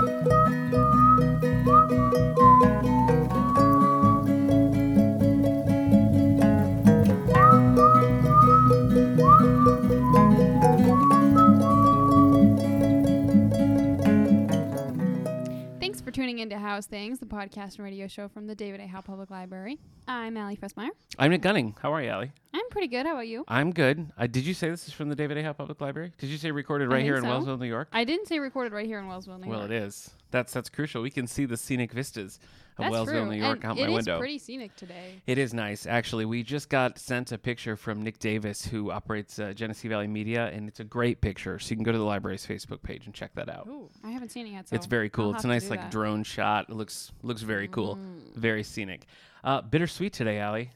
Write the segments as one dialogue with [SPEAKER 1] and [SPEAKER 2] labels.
[SPEAKER 1] Thanks for into How's Things, the podcast and radio show from the David A. Howe Public Library. I'm Allie Fessmeyer.
[SPEAKER 2] I'm Nick Gunning. How are you, Allie?
[SPEAKER 1] I'm pretty good. How about you?
[SPEAKER 2] I'm good. Uh, did you say this is from the David A. Howe Public Library? Did you say recorded
[SPEAKER 1] I
[SPEAKER 2] right here
[SPEAKER 1] think
[SPEAKER 2] in. Wellsville, New York?
[SPEAKER 1] I didn't say recorded right here in Wellsville, New
[SPEAKER 2] well,
[SPEAKER 1] York.
[SPEAKER 2] Well, it is. That's that's crucial. We can see the scenic vistas of
[SPEAKER 1] That's
[SPEAKER 2] Wellsville,
[SPEAKER 1] true.
[SPEAKER 2] New York,
[SPEAKER 1] and
[SPEAKER 2] out my
[SPEAKER 1] is
[SPEAKER 2] window.
[SPEAKER 1] pretty scenic today.
[SPEAKER 2] It is nice, actually. We just got sent a picture from Nick Davis, who operates uh, Genesee Valley Media, and it's a great picture. So you can go to the library's Facebook page and check that out.
[SPEAKER 1] Ooh, I haven't seen it yet. So
[SPEAKER 2] it's very cool.
[SPEAKER 1] I'll
[SPEAKER 2] It's a nice like
[SPEAKER 1] that.
[SPEAKER 2] drone shot. It looks looks very cool,
[SPEAKER 1] Mm.
[SPEAKER 2] very scenic. Uh, bittersweet today, Allie,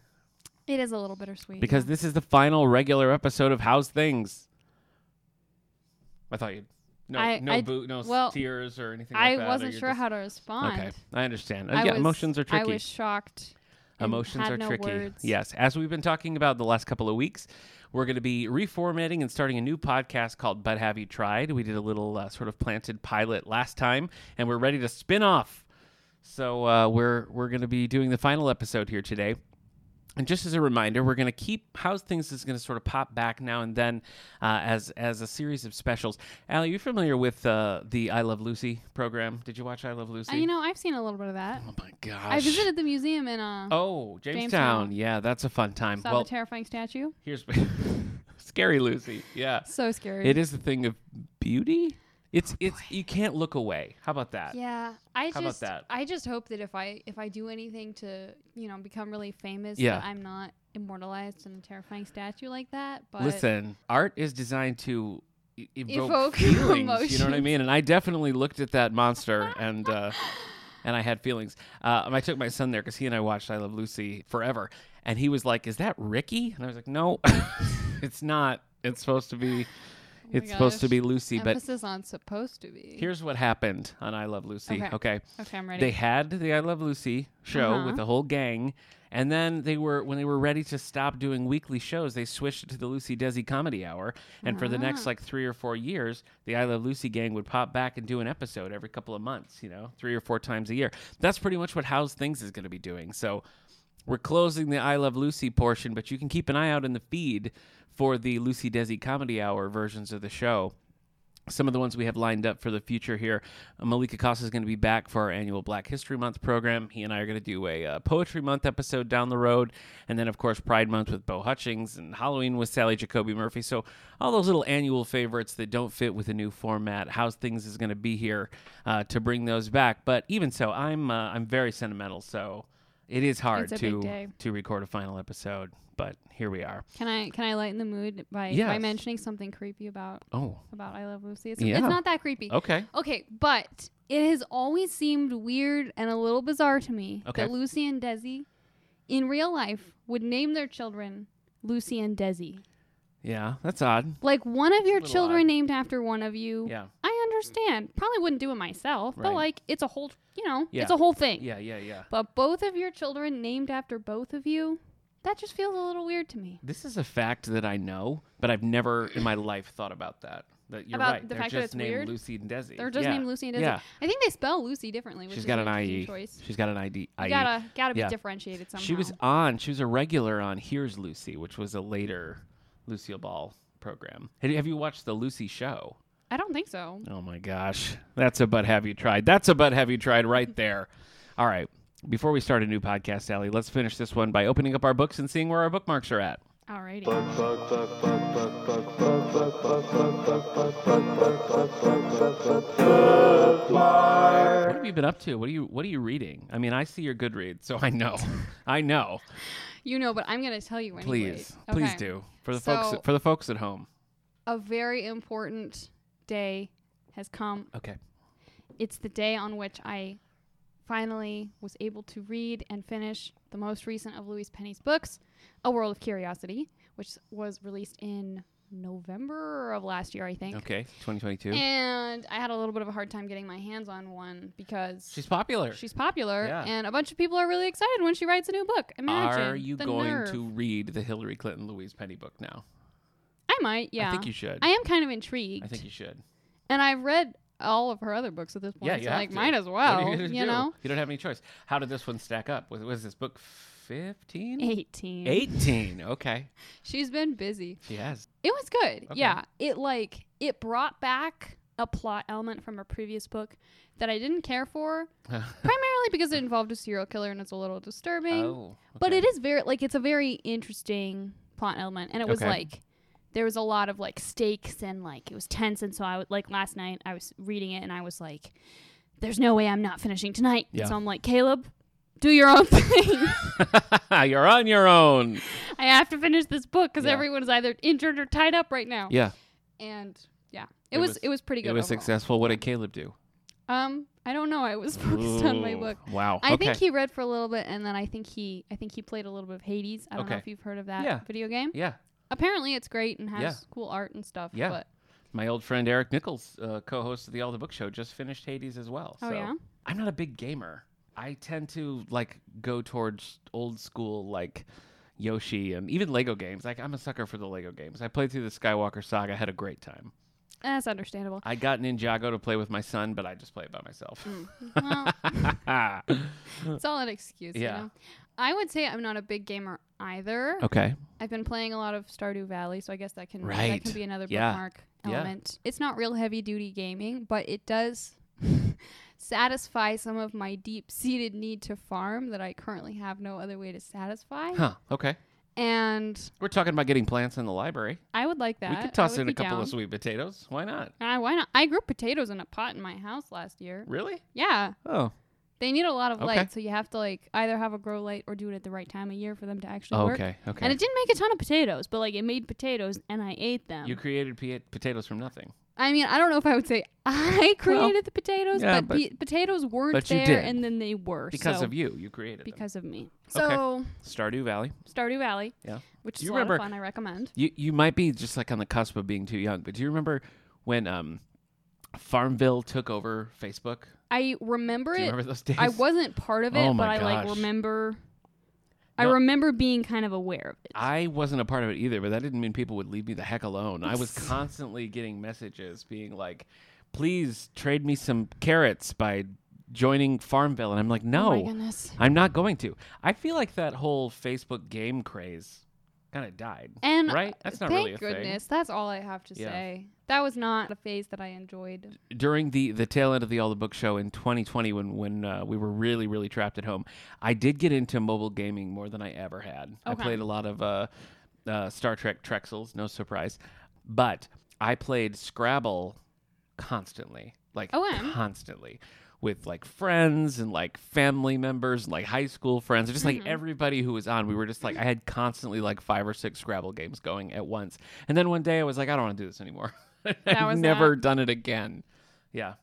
[SPEAKER 1] It is a little bittersweet.
[SPEAKER 2] because
[SPEAKER 1] yeah.
[SPEAKER 2] this is the final regular episode of How's Things. I thought you'd no
[SPEAKER 1] I-
[SPEAKER 2] no
[SPEAKER 1] I-
[SPEAKER 2] no
[SPEAKER 1] well,
[SPEAKER 2] tears or anything.
[SPEAKER 1] I
[SPEAKER 2] like that, or
[SPEAKER 1] wasn't sure
[SPEAKER 2] just-
[SPEAKER 1] how to respond.
[SPEAKER 2] Okay, I understand. Uh,
[SPEAKER 1] I
[SPEAKER 2] yeah,
[SPEAKER 1] was-
[SPEAKER 2] emotions are tricky.
[SPEAKER 1] I was shocked.
[SPEAKER 2] Emotions are
[SPEAKER 1] no
[SPEAKER 2] tricky.
[SPEAKER 1] Words.
[SPEAKER 2] Yes, as we've been talking about the last couple of weeks, we're going to be reformatting and starting a new podcast called "But Have You Tried?" We did a little uh, sort of planted pilot last time, and we're ready to spin off. So uh, we're we're going to be doing the final episode here today. And just as a reminder, we're going to keep How's Things is going to sort of pop back now and then uh, as as a series of specials. Allie, you familiar with uh, the I Love Lucy program? Did you watch I Love Lucy?
[SPEAKER 1] Uh, you know, I've seen a little bit of that.
[SPEAKER 2] oh my gosh!
[SPEAKER 1] I visited the museum in uh,
[SPEAKER 2] Oh, Jamestown.
[SPEAKER 1] Jamestown.
[SPEAKER 2] Yeah, that's a fun time.
[SPEAKER 1] saw
[SPEAKER 2] well,
[SPEAKER 1] the terrifying statue.
[SPEAKER 2] here's scary Lucy. Yeah,
[SPEAKER 1] So scary.
[SPEAKER 2] it is the thing of beauty. It's it's you can't look away. How about that?
[SPEAKER 1] Yeah, I
[SPEAKER 2] How about
[SPEAKER 1] just
[SPEAKER 2] that?
[SPEAKER 1] I just hope that if I if I do anything to you know become really famous,
[SPEAKER 2] Yeah.
[SPEAKER 1] that I'm not immortalized in a terrifying statue like that. But
[SPEAKER 2] Listen, art is designed to e- evoke,
[SPEAKER 1] Evoke
[SPEAKER 2] feelings. You know what I
[SPEAKER 1] emotions.
[SPEAKER 2] mean? And I definitely looked at that monster and uh, and I had feelings. Uh, and I took my son there because he and I watched I Love Lucy forever, and he was like, "Is that Ricky?" And I was like, "No, it's not. It's supposed to be."
[SPEAKER 1] Oh
[SPEAKER 2] it's supposed to be Lucy, but
[SPEAKER 1] emphasis on supposed to be.
[SPEAKER 2] here's what happened on I Love Lucy.
[SPEAKER 1] Okay.
[SPEAKER 2] okay.
[SPEAKER 1] okay, I'm ready.
[SPEAKER 2] They had the I Love Lucy show
[SPEAKER 1] Uh-huh.
[SPEAKER 2] with the whole gang, and then they were when they were ready to stop doing weekly shows, they switched to the Lucy Desi Comedy Hour, and for the next
[SPEAKER 1] Ah.
[SPEAKER 2] like three or four years, the I Love Lucy gang would pop back and do an episode every couple of months, you know, three or four times a year. That's pretty much what How's Things is going to be doing. So we're closing the I Love Lucy portion, but you can keep an eye out in the feed for the Lucy Desi Comedy Hour versions of the show some of the ones we have lined up for the future here. Uh, Malika Costa is going to be back for our annual Black History Month program. He and I are going to do a uh, Poetry Month episode down the road. And then, of course, Pride Month with Bo Hutchings and Halloween with Sally Jacoby Murphy. So, all those little annual favorites that don't fit with the new format, How's Things is going to be here uh, to bring those back. But even so, I'm, uh, I'm very sentimental. So, it is hard
[SPEAKER 1] It's a big
[SPEAKER 2] to,
[SPEAKER 1] day.
[SPEAKER 2] to record a final episode. But here we are.
[SPEAKER 1] can I can I lighten the mood by by
[SPEAKER 2] Yes.
[SPEAKER 1] mentioning something creepy about
[SPEAKER 2] Oh,
[SPEAKER 1] about I Love Lucy? It's,
[SPEAKER 2] Yeah.
[SPEAKER 1] it's not that creepy.
[SPEAKER 2] okay.
[SPEAKER 1] Okay, but it has always seemed weird and a little bizarre to me
[SPEAKER 2] Okay.
[SPEAKER 1] that Lucy and Desi, in real life, would name their children Lucy and Desi.
[SPEAKER 2] Yeah, that's odd.
[SPEAKER 1] Like one of your
[SPEAKER 2] little
[SPEAKER 1] children
[SPEAKER 2] odd.
[SPEAKER 1] named after one of you.
[SPEAKER 2] Yeah.
[SPEAKER 1] I understand. Probably wouldn't do it myself, but
[SPEAKER 2] Right.
[SPEAKER 1] like it's a whole, you know,
[SPEAKER 2] Yeah.
[SPEAKER 1] it's a whole thing.
[SPEAKER 2] Yeah, yeah, yeah.
[SPEAKER 1] But both of your children named after both of you, that just feels a little weird to me.
[SPEAKER 2] This is a fact that I know, but I've never in my life thought about that. That you're
[SPEAKER 1] About
[SPEAKER 2] right.
[SPEAKER 1] the
[SPEAKER 2] They're
[SPEAKER 1] fact that
[SPEAKER 2] just
[SPEAKER 1] it's
[SPEAKER 2] named
[SPEAKER 1] weird?
[SPEAKER 2] Lucy and Desi.
[SPEAKER 1] They're just
[SPEAKER 2] yeah.
[SPEAKER 1] named Lucy and Desi.
[SPEAKER 2] Yeah.
[SPEAKER 1] I think they spell Lucy differently, which
[SPEAKER 2] She's
[SPEAKER 1] is
[SPEAKER 2] got
[SPEAKER 1] an interesting
[SPEAKER 2] IE.
[SPEAKER 1] choice.
[SPEAKER 2] She's got an ID.
[SPEAKER 1] You gotta gotta be
[SPEAKER 2] Yeah.
[SPEAKER 1] differentiated somehow.
[SPEAKER 2] She was on. She was a regular on Here's Lucy, which was a later Lucille Ball program. Have you- have you watched the Lucy show?
[SPEAKER 1] I don't think so.
[SPEAKER 2] Oh my gosh, that's a but have you tried? That's a but have you tried right there. All right. Before we start a new podcast, Sally, let's finish this one by opening up our books and seeing where our bookmarks are at.
[SPEAKER 1] Alrighty.
[SPEAKER 2] What have you been up to? What are you What are you reading? I mean, I see your Goodreads, so I know, I know.
[SPEAKER 1] You know, but I'm gonna tell you anyway.
[SPEAKER 2] Please, please
[SPEAKER 1] Okay.
[SPEAKER 2] do for the
[SPEAKER 1] So-
[SPEAKER 2] folks for the folks at home.
[SPEAKER 1] A very important day has come.
[SPEAKER 2] Okay.
[SPEAKER 1] It's the day on which I finally was able to read and finish the most recent of Louise Penny's books, A World of Curiosity, which was released in November of last year, I think.
[SPEAKER 2] Okay. 2022.
[SPEAKER 1] And I had a little bit of a hard time getting my hands on one because
[SPEAKER 2] She's popular.
[SPEAKER 1] she's popular
[SPEAKER 2] Yeah.
[SPEAKER 1] and a bunch of people are really excited when she writes a new book. Imagine
[SPEAKER 2] Are you going
[SPEAKER 1] nerve.
[SPEAKER 2] to read the Hillary Clinton Louise Penny book now?
[SPEAKER 1] I might, yeah.
[SPEAKER 2] I think you should.
[SPEAKER 1] I am kind of intrigued.
[SPEAKER 2] I think you should.
[SPEAKER 1] and I've read all of her other books at this point.
[SPEAKER 2] Yeah,
[SPEAKER 1] so
[SPEAKER 2] you have
[SPEAKER 1] like
[SPEAKER 2] to.
[SPEAKER 1] might as well.
[SPEAKER 2] you, do?
[SPEAKER 1] know,
[SPEAKER 2] You don't have any choice. How did this one stack up? Was, was this book 15?
[SPEAKER 1] eighteen.
[SPEAKER 2] 18. Okay.
[SPEAKER 1] She's been busy.
[SPEAKER 2] She has.
[SPEAKER 1] It was good.
[SPEAKER 2] Okay.
[SPEAKER 1] Yeah. It like it brought back a plot element from a previous book that I didn't care for, primarily because it involved a serial killer and it's a little disturbing.
[SPEAKER 2] oh.
[SPEAKER 1] But it is very like it's a very interesting plot element, and it was
[SPEAKER 2] Okay.
[SPEAKER 1] like there was a lot of like stakes and like it was tense, and so I would like last night I was reading it and I was like, "There's no way I'm not finishing tonight."
[SPEAKER 2] Yeah.
[SPEAKER 1] So I'm like, Caleb, do your own thing.
[SPEAKER 2] You're on your own.
[SPEAKER 1] I have to finish this book because
[SPEAKER 2] Yeah.
[SPEAKER 1] everyone's either injured or tied up right now.
[SPEAKER 2] Yeah.
[SPEAKER 1] And yeah, it,
[SPEAKER 2] It
[SPEAKER 1] was,
[SPEAKER 2] was-
[SPEAKER 1] it was pretty good.
[SPEAKER 2] It was
[SPEAKER 1] overall.
[SPEAKER 2] successful. What did Caleb do?
[SPEAKER 1] Um, I don't know. I was focused on my book.
[SPEAKER 2] Wow.
[SPEAKER 1] I
[SPEAKER 2] okay.
[SPEAKER 1] think he read for a little bit, and then I think he, I think he played a little bit of Hades. I don't know if you've heard of that
[SPEAKER 2] Yeah.
[SPEAKER 1] video game.
[SPEAKER 2] yeah.
[SPEAKER 1] Apparently, it's great and has
[SPEAKER 2] Yeah.
[SPEAKER 1] cool art and stuff.
[SPEAKER 2] Yeah.
[SPEAKER 1] But
[SPEAKER 2] My old friend Eric Nichols, uh, co-host of the All the Book Show, just finished Hades as well.
[SPEAKER 1] oh
[SPEAKER 2] so
[SPEAKER 1] yeah,
[SPEAKER 2] I'm not a big gamer. I tend to like go towards old school like Yoshi and even Lego games. Like I'm a sucker for the Lego games. I played through the Skywalker saga, had a great time.
[SPEAKER 1] that's understandable.
[SPEAKER 2] I got Ninjago to play with my son, but I just play it by myself.
[SPEAKER 1] Mm. Well, it's all an excuse.
[SPEAKER 2] Yeah.
[SPEAKER 1] You know? I would say I'm not a big gamer either.
[SPEAKER 2] okay.
[SPEAKER 1] I've been playing a lot of Stardew Valley, so I guess that can that
[SPEAKER 2] Right.
[SPEAKER 1] can be another
[SPEAKER 2] Yeah.
[SPEAKER 1] bookmark
[SPEAKER 2] Yeah.
[SPEAKER 1] element. It's not real heavy duty gaming, but it does satisfy some of my deep seated need to farm that I currently have no other way to satisfy.
[SPEAKER 2] Huh. Okay.
[SPEAKER 1] And
[SPEAKER 2] We're talking about getting plants in the library.
[SPEAKER 1] I would like that.
[SPEAKER 2] we could toss
[SPEAKER 1] would
[SPEAKER 2] in a
[SPEAKER 1] be
[SPEAKER 2] couple
[SPEAKER 1] down.
[SPEAKER 2] of sweet potatoes. Why not?
[SPEAKER 1] Uh, why not? I grew potatoes in a pot in my house last year.
[SPEAKER 2] Really?
[SPEAKER 1] Yeah.
[SPEAKER 2] Oh.
[SPEAKER 1] They need a lot of
[SPEAKER 2] Okay.
[SPEAKER 1] light, so you have to like either have a grow light or do it at the right time of year for them to actually work.
[SPEAKER 2] okay. Okay.
[SPEAKER 1] And it didn't make a ton of potatoes, but like it made potatoes and I ate them.
[SPEAKER 2] you created p- potatoes from nothing.
[SPEAKER 1] I mean, I don't know if I would say I created the potatoes,
[SPEAKER 2] yeah,
[SPEAKER 1] but,
[SPEAKER 2] but-
[SPEAKER 1] pe- potatoes weren't
[SPEAKER 2] but you
[SPEAKER 1] there
[SPEAKER 2] did.
[SPEAKER 1] and then they were
[SPEAKER 2] Because
[SPEAKER 1] so-
[SPEAKER 2] of you. You created them.
[SPEAKER 1] because of me.
[SPEAKER 2] Okay.
[SPEAKER 1] So
[SPEAKER 2] Stardew Valley.
[SPEAKER 1] Stardew Valley,
[SPEAKER 2] Yeah.
[SPEAKER 1] which
[SPEAKER 2] Do
[SPEAKER 1] is
[SPEAKER 2] you
[SPEAKER 1] a lot
[SPEAKER 2] remember-
[SPEAKER 1] of fun. I recommend.
[SPEAKER 2] You you might be just like on the cusp of being too young, but do you remember when um Farmville took over Facebook?
[SPEAKER 1] I remember
[SPEAKER 2] Do you
[SPEAKER 1] it.
[SPEAKER 2] remember those days?
[SPEAKER 1] I wasn't part of it,
[SPEAKER 2] Oh
[SPEAKER 1] but I like remember. I remember being kind of aware of it.
[SPEAKER 2] I wasn't a part of it either, but that didn't mean people would leave me the heck alone. I was constantly getting messages being like, "Please trade me some carrots by joining Farmville," and I'm like,
[SPEAKER 1] Oh
[SPEAKER 2] "No,
[SPEAKER 1] goodness.
[SPEAKER 2] I'm not going to." I feel like that whole Facebook game craze kind of died.
[SPEAKER 1] And
[SPEAKER 2] right? That's not
[SPEAKER 1] thank
[SPEAKER 2] really a thing.
[SPEAKER 1] goodness. That's all I have to
[SPEAKER 2] Yeah.
[SPEAKER 1] say. That was not a phase that I enjoyed.
[SPEAKER 2] during the the tail end of the All the Book Show in 2020, when when uh, we were really really trapped at home, I did get into mobile gaming more than I ever had. I played a lot of uh, uh, Star Trek Trexels, no surprise, but I played Scrabble constantly, like
[SPEAKER 1] OM.
[SPEAKER 2] constantly. With like friends and like family members and like high school friends, just like
[SPEAKER 1] Mhm.
[SPEAKER 2] everybody who was on, we were just like I had constantly like five or six Scrabble games going at once. And then one day I was like, I don't want to do this anymore. I've never done it again. Yeah.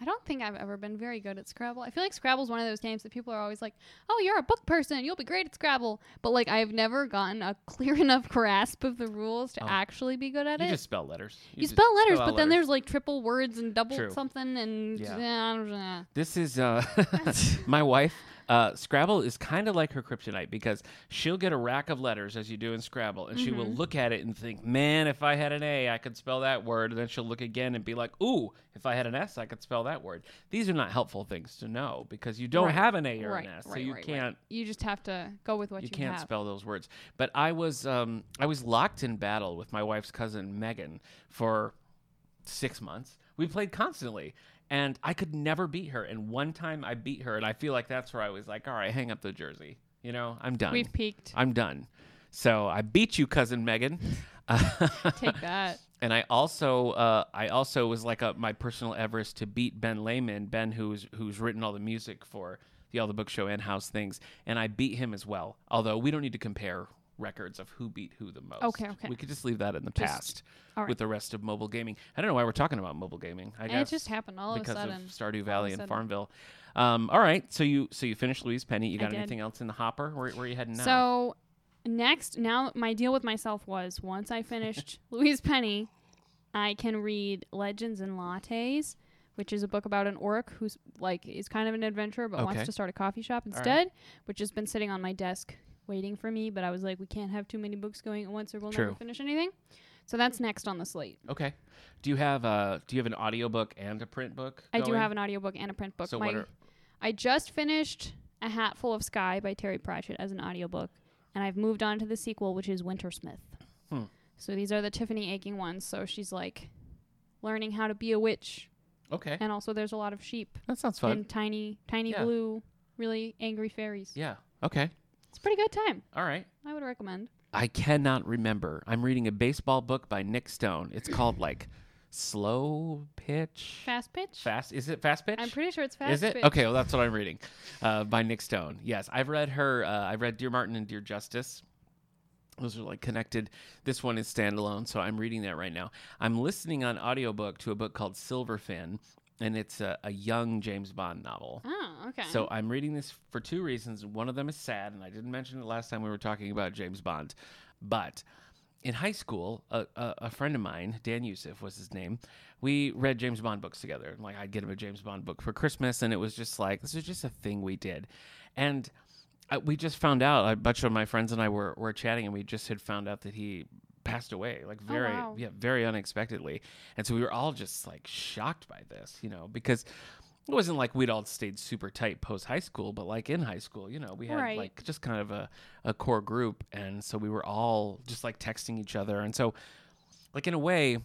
[SPEAKER 1] I don't think I've ever been very good at Scrabble. I feel like Scrabble's one of those games that people are always like, "Oh, you're a book person. You'll be great at Scrabble." But like I've never gotten a clear enough grasp of the rules to
[SPEAKER 2] Oh.
[SPEAKER 1] actually be good at
[SPEAKER 2] You
[SPEAKER 1] it.
[SPEAKER 2] You just spell letters.
[SPEAKER 1] you
[SPEAKER 2] just
[SPEAKER 1] spell letters,
[SPEAKER 2] out
[SPEAKER 1] but then there's like triple words and double
[SPEAKER 2] True.
[SPEAKER 1] something and
[SPEAKER 2] Yeah.
[SPEAKER 1] yeah.
[SPEAKER 2] This is uh, my wife. Uh, Scrabble is kind of like her kryptonite because she'll get a rack of letters as you do in Scrabble, and she will
[SPEAKER 1] Mhm.
[SPEAKER 2] look at it and think, "Man, if I had an A, I could spell that word." And then she'll look again and be like, "Ooh, if I had an S, I could spell that word." These are not helpful things to know because you don't
[SPEAKER 1] Right.
[SPEAKER 2] have an A or
[SPEAKER 1] right,
[SPEAKER 2] an S, so you
[SPEAKER 1] right, right.
[SPEAKER 2] can't
[SPEAKER 1] You just have to go with what you, have.
[SPEAKER 2] you can't
[SPEAKER 1] have.
[SPEAKER 2] spell those words. But I was um, I was locked in battle with my wife's cousin Megan for six months. We played constantly, and I could never beat her. And one time I beat her, and I feel like that's where I was like, all right, hang up the jersey. You know, I'm done.
[SPEAKER 1] We've peaked.
[SPEAKER 2] I'm done. So I beat you, cousin Megan.
[SPEAKER 1] Take that.
[SPEAKER 2] And I also, uh, I also was like a, my personal Everest to beat Ben Lehman, Ben who's who's written all the music for the All the Book Show and How's Things, and I beat him as well. Although we don't need to compare records of who beat who the most.
[SPEAKER 1] Okay, okay.
[SPEAKER 2] We could just leave that in the
[SPEAKER 1] Just-
[SPEAKER 2] past
[SPEAKER 1] right.
[SPEAKER 2] with the rest of mobile gaming. I don't know why we're talking about mobile gaming. I
[SPEAKER 1] And
[SPEAKER 2] guess
[SPEAKER 1] it just happened all of a
[SPEAKER 2] because
[SPEAKER 1] sudden.
[SPEAKER 2] of Stardew Valley and. Farmville. Um, all right, so you so you finished Louise Penny. You got anything else in the hopper? Where, where are you heading now?
[SPEAKER 1] So next, now my deal with myself was once I finished Louise Penny, I can read Legends and Lattes, which is a book about an orc who's like is kind of an adventurer but
[SPEAKER 2] Okay.
[SPEAKER 1] wants to start a coffee shop
[SPEAKER 2] right.
[SPEAKER 1] instead, which has been sitting on my desk waiting for me. But I was like, we can't have too many books going at once, or we'll
[SPEAKER 2] True.
[SPEAKER 1] never finish anything. So that's next on the slate.
[SPEAKER 2] Okay. Do you have uh do you have an audiobook and a print book?
[SPEAKER 1] I do have an audiobook and a print book.
[SPEAKER 2] So
[SPEAKER 1] My,
[SPEAKER 2] what are
[SPEAKER 1] I just finished A Hatful of Sky by Terry Pratchett as an audiobook, and I've moved on to the sequel, which is Wintersmith.
[SPEAKER 2] Hmm.
[SPEAKER 1] So these are the Tiffany Aching ones. So she's like learning how to be a witch,
[SPEAKER 2] Okay.
[SPEAKER 1] and also there's a lot of sheep
[SPEAKER 2] That sounds fun.
[SPEAKER 1] and tiny, tiny
[SPEAKER 2] Yeah.
[SPEAKER 1] blue, really angry fairies.
[SPEAKER 2] yeah. Okay.
[SPEAKER 1] It's a pretty good time.
[SPEAKER 2] All right.
[SPEAKER 1] I would recommend.
[SPEAKER 2] I cannot remember. I'm reading a baseball book by Nic Stone. It's called like Slow Pitch.
[SPEAKER 1] Fast pitch.
[SPEAKER 2] Fast is it fast pitch?
[SPEAKER 1] I'm pretty sure it's fast
[SPEAKER 2] Is it
[SPEAKER 1] pitch.
[SPEAKER 2] okay? Well, that's what I'm reading, uh, by Nic Stone. Yes, I've read her. Uh, I've read Dear Martin and Dear Justyce. Those are like connected. This one is standalone, so I'm reading that right now. I'm listening on audiobook to a book called Silverfin, and it's a, a young James Bond novel.
[SPEAKER 1] Oh, okay.
[SPEAKER 2] So I'm reading this for two reasons. One of them is sad, and I didn't mention it last time we were talking about James Bond. But in high school, a, a, a friend of mine, Dan Yusuf was his name, we read James Bond books together. Like I'd get him a James Bond book for Christmas, and it was just like this was just a thing we did, and. Uh, we just found out a bunch of my friends and I were, were chatting and we just had found out that he passed away like
[SPEAKER 1] Oh,
[SPEAKER 2] very
[SPEAKER 1] wow.
[SPEAKER 2] yeah very unexpectedly and so we were all just like shocked by this you know because it wasn't like we'd all stayed super tight post high school, but like in high school, you know, we had
[SPEAKER 1] Right.
[SPEAKER 2] like just kind of a, a core group. And so we were all just like texting each other. And so, like, in a way,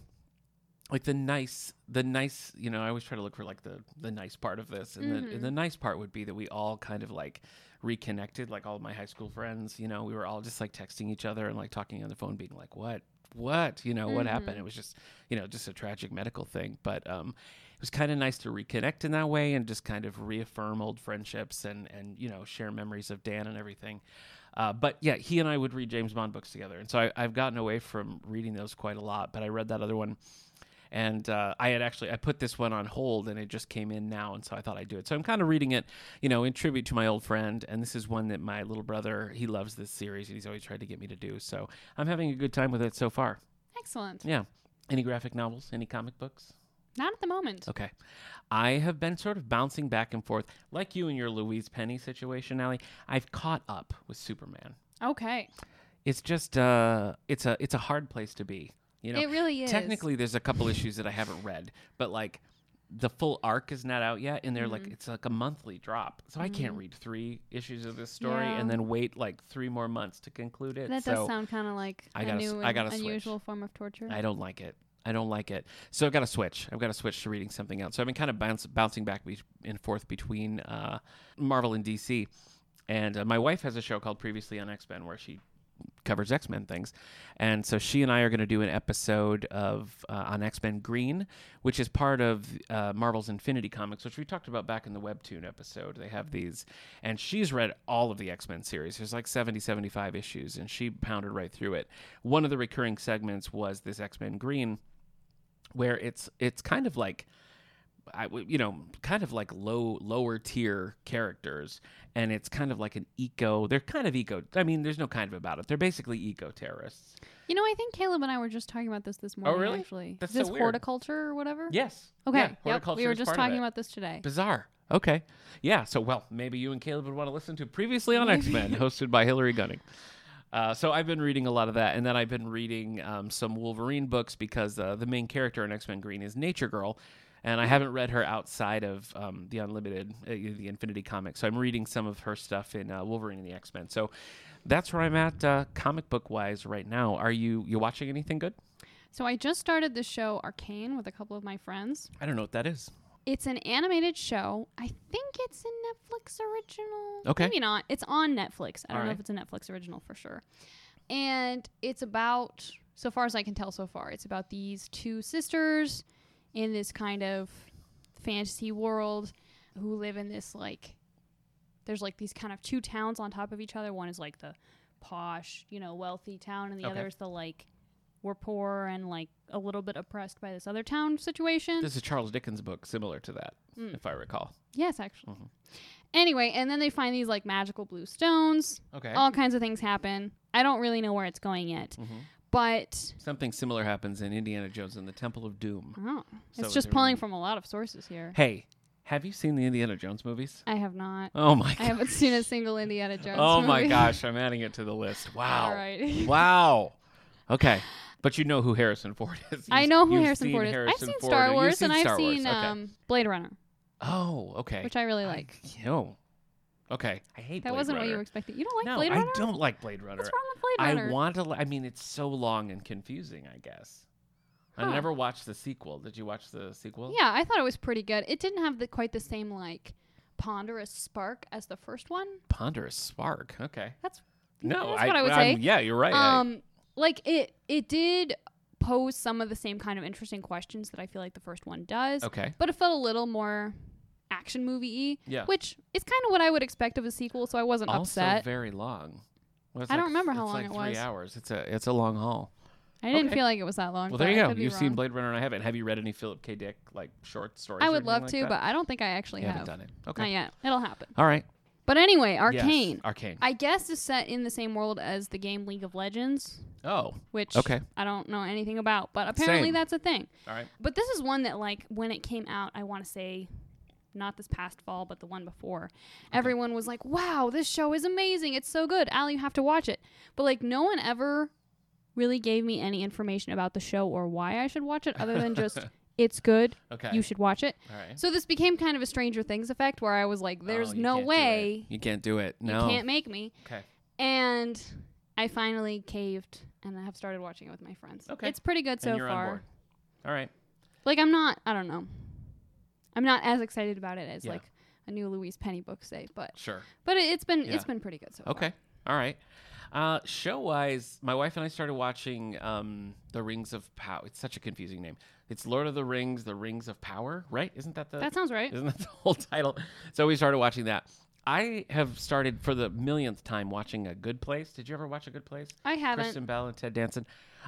[SPEAKER 2] like the nice, the nice, you know, I always try to look for like the, the nice part of this. And, the,
[SPEAKER 1] Mhm.
[SPEAKER 2] and the nice part would be that we all kind of like reconnected, like all of my high school friends, you know, we were all just like texting each other and like talking on the phone, being like, what, what, you know, what happened?
[SPEAKER 1] Mhm.
[SPEAKER 2] It was just, you know, just a tragic medical thing. But, um, was kind of nice to reconnect in that way and just kind of reaffirm old friendships and and you know share memories of Dan and everything. Uh, but yeah, he and I would read James Bond books together, and so I, I've gotten away from reading those quite a lot. But I read that other one, and uh, I had actually I put this one on hold, and it just came in now, and so I thought I'd do it. So I'm kind of reading it, you know, in tribute to my old friend. And this is one that my little brother he loves this series, and he's always tried to get me to do. So I'm having a good time with it so far.
[SPEAKER 1] Excellent.
[SPEAKER 2] Yeah. Any graphic novels? Any comic books?
[SPEAKER 1] Not at the moment.
[SPEAKER 2] Okay. I have been sort of bouncing back and forth, like you and your Louise Penny situation, Allie. I've caught up with Superman.
[SPEAKER 1] Okay.
[SPEAKER 2] It's just uh it's a it's a hard place to be. You know,
[SPEAKER 1] it really is.
[SPEAKER 2] technically there's a couple issues that I haven't read, but like the full arc is not out yet and they're like
[SPEAKER 1] Mhm.
[SPEAKER 2] it's like a monthly drop. So I can't
[SPEAKER 1] Mhm.
[SPEAKER 2] read 3 issues of this story
[SPEAKER 1] Yeah.
[SPEAKER 2] and then wait like 3 more months to conclude it.
[SPEAKER 1] that
[SPEAKER 2] so
[SPEAKER 1] does sound kind of like
[SPEAKER 2] I
[SPEAKER 1] a
[SPEAKER 2] gotta
[SPEAKER 1] new
[SPEAKER 2] I gotta switch.
[SPEAKER 1] unusual form of torture.
[SPEAKER 2] I don't like it. I don't like it. So I've got to switch. I've got to switch to reading something else. So I've been kind of bounce, bouncing back and forth between uh, Marvel and DC. And uh, my wife has a show called Previously on X Men where she covers X Men things. And so she and I are going to do an episode of uh, on X Men Green, which is part of uh, Marvel's Infinity Comics, which we talked about back in the Webtoon episode. They have these, and she's read all of the X Men series. There's like 70, 75 issues, and she pounded right through it. One of the recurring segments was this X Men Green, where it's it's kind of like. I, you know, kind of like low, lower tier characters, and it's kind of like an eco. They're kind of eco. I mean, there's no kind of about it. They're basically eco terrorists.
[SPEAKER 1] You know, I think Caleb and I were just talking about this this oh, morning.
[SPEAKER 2] Oh, really?
[SPEAKER 1] Actually,
[SPEAKER 2] That's
[SPEAKER 1] Is this
[SPEAKER 2] so
[SPEAKER 1] horticulture or whatever.
[SPEAKER 2] Yes.
[SPEAKER 1] Okay.
[SPEAKER 2] Yeah,
[SPEAKER 1] yep.
[SPEAKER 2] horticulture
[SPEAKER 1] We were just talking about this today.
[SPEAKER 2] Bizarre. Okay. Yeah. So, well, maybe you and Caleb would want to listen to previously on X Men, hosted by Hillary Gunning. Uh, so I've been reading a lot of that, and then I've been reading um, some Wolverine books because uh, the main character in X Men Green is Nature Girl, and I haven't read her outside of um, the Unlimited, uh, the Infinity comics. So I'm reading some of her stuff in uh, Wolverine and the X Men. So that's where I'm at uh, comic book wise right now. Are you you watching anything good?
[SPEAKER 1] So I just started the show Arcane with a couple of my friends.
[SPEAKER 2] I don't know what that is.
[SPEAKER 1] It's an animated show. I think it's a Netflix original.
[SPEAKER 2] Okay.
[SPEAKER 1] Maybe not. It's on Netflix. I don't know if it's a Netflix original for sure. And it's about, so far as I can tell so far, it's about these two sisters in this kind of fantasy world who live in this like there's like these kind of two towns on top of each other. One is like the posh, you know, wealthy town and the
[SPEAKER 2] Okay.
[SPEAKER 1] other is the like we're poor and like a little bit oppressed by this other town situation.
[SPEAKER 2] This is a Charles Dickens book similar to that,
[SPEAKER 1] Mm.
[SPEAKER 2] if I recall.
[SPEAKER 1] Yes, actually.
[SPEAKER 2] Mhm.
[SPEAKER 1] Anyway, and then they find these like magical blue stones.
[SPEAKER 2] Okay.
[SPEAKER 1] All kinds of things happen. I don't really know where it's going yet,
[SPEAKER 2] hmm
[SPEAKER 1] but
[SPEAKER 2] Something similar happens in Indiana Jones and the Temple of Doom.
[SPEAKER 1] oh,
[SPEAKER 2] So
[SPEAKER 1] it's just pulling from a lot of sources here.
[SPEAKER 2] Hey, have you seen the Indiana Jones movies?
[SPEAKER 1] I have not.
[SPEAKER 2] Oh my
[SPEAKER 1] Gosh.
[SPEAKER 2] I
[SPEAKER 1] haven't seen a single Indiana Jones. Movie.
[SPEAKER 2] Oh my gosh, I'm adding it to the list. Wow.
[SPEAKER 1] All right.
[SPEAKER 2] Wow. Okay. But you know who Harrison Ford is.
[SPEAKER 1] I
[SPEAKER 2] You've-
[SPEAKER 1] know who Harrison Ford is.
[SPEAKER 2] Harrison
[SPEAKER 1] I've seen
[SPEAKER 2] Ford,
[SPEAKER 1] Star Wars
[SPEAKER 2] seen
[SPEAKER 1] and
[SPEAKER 2] Star
[SPEAKER 1] I've
[SPEAKER 2] Wars,
[SPEAKER 1] seen
[SPEAKER 2] okay.
[SPEAKER 1] um, Blade Runner,
[SPEAKER 2] Oh, okay.
[SPEAKER 1] which I really
[SPEAKER 2] I-
[SPEAKER 1] like.
[SPEAKER 2] no. Okay. I hate
[SPEAKER 1] that
[SPEAKER 2] Blade
[SPEAKER 1] wasn't what you
[SPEAKER 2] Runner.
[SPEAKER 1] were expecting. You don't like
[SPEAKER 2] no,
[SPEAKER 1] Blade Runner?
[SPEAKER 2] I don't like Blade Runner.
[SPEAKER 1] What's wrong with Blade Runner?
[SPEAKER 2] I want to. li- I mean, it's so long and confusing. I guess. I never watched the sequel. Did you watch the sequel?
[SPEAKER 1] Yeah, I thought it was pretty good. It didn't have the quite the same like ponderous spark as the first one.
[SPEAKER 2] Ponderous Spark. Okay.
[SPEAKER 1] That's
[SPEAKER 2] No,
[SPEAKER 1] that's
[SPEAKER 2] I,
[SPEAKER 1] what I would
[SPEAKER 2] I'm-
[SPEAKER 1] say.
[SPEAKER 2] Yeah, you're right. I-
[SPEAKER 1] Um, like it it did pose some of the same kind of interesting questions that I feel like the first one does,
[SPEAKER 2] okay.
[SPEAKER 1] but it felt a little more action movie y,
[SPEAKER 2] Yeah.
[SPEAKER 1] which is kind of what I would expect of a sequel. So I wasn't
[SPEAKER 2] also
[SPEAKER 1] upset.
[SPEAKER 2] very long. Well,
[SPEAKER 1] I don't remember how
[SPEAKER 2] it's
[SPEAKER 1] long
[SPEAKER 2] like
[SPEAKER 1] it
[SPEAKER 2] three hours. It's a it's a long haul.
[SPEAKER 1] I didn't
[SPEAKER 2] okay.
[SPEAKER 1] feel like it was that long.
[SPEAKER 2] Well, there you go. You've seen. Blade Runner, and I haven't. Have you read any Philip K. Dick like short stories?
[SPEAKER 1] I would love
[SPEAKER 2] like
[SPEAKER 1] to,
[SPEAKER 2] that?
[SPEAKER 1] but I don't think I actually
[SPEAKER 2] you
[SPEAKER 1] have.
[SPEAKER 2] haven't done it.
[SPEAKER 1] Not
[SPEAKER 2] Okay.
[SPEAKER 1] yet. It'll happen.
[SPEAKER 2] All right.
[SPEAKER 1] But anyway,
[SPEAKER 2] Yes,
[SPEAKER 1] Arcane.
[SPEAKER 2] Arcane.
[SPEAKER 1] I guess is set in the same world as the game League of Legends,
[SPEAKER 2] oh.
[SPEAKER 1] which
[SPEAKER 2] Okay.
[SPEAKER 1] I don't know anything about, but apparently
[SPEAKER 2] Same.
[SPEAKER 1] that's a thing.
[SPEAKER 2] All right.
[SPEAKER 1] But this is one that like when it came out, I want to say not this past fall, but the one before. Everyone was like, "Wow, this show is amazing. It's so good. Allie, you have to watch it." But like no one ever really gave me any information about the show or why I should watch it other than just it's good.
[SPEAKER 2] Okay.
[SPEAKER 1] You should watch it.
[SPEAKER 2] All right.
[SPEAKER 1] So this became kind of a Stranger Things effect where I was like, oh, "There's
[SPEAKER 2] Oh,
[SPEAKER 1] no way.
[SPEAKER 2] You can't do it. No.
[SPEAKER 1] you can't make me."
[SPEAKER 2] Okay.
[SPEAKER 1] And I finally caved and I have started watching it with my friends.
[SPEAKER 2] Okay.
[SPEAKER 1] It's pretty good so
[SPEAKER 2] and you're on
[SPEAKER 1] far.
[SPEAKER 2] All right.
[SPEAKER 1] Like I'm not I don't know. I'm not as excited about it as
[SPEAKER 2] Yeah.
[SPEAKER 1] like a new Louise Penny book say, but
[SPEAKER 2] Sure.
[SPEAKER 1] but it, it's been
[SPEAKER 2] Yeah.
[SPEAKER 1] it's been pretty good so far.
[SPEAKER 2] Okay. All right. Uh, show wise, my wife and I started watching um, The Rings of Power. It's such a confusing name. It's Lord of the Rings, The Rings of Power, right? Isn't that the
[SPEAKER 1] That sounds right.
[SPEAKER 2] isn't that the whole title? So we started watching that. I have started for the millionth time watching A Good Place. Did you ever watch A Good Place?
[SPEAKER 1] I haven't.
[SPEAKER 2] Kristen Bell and Ted Danson.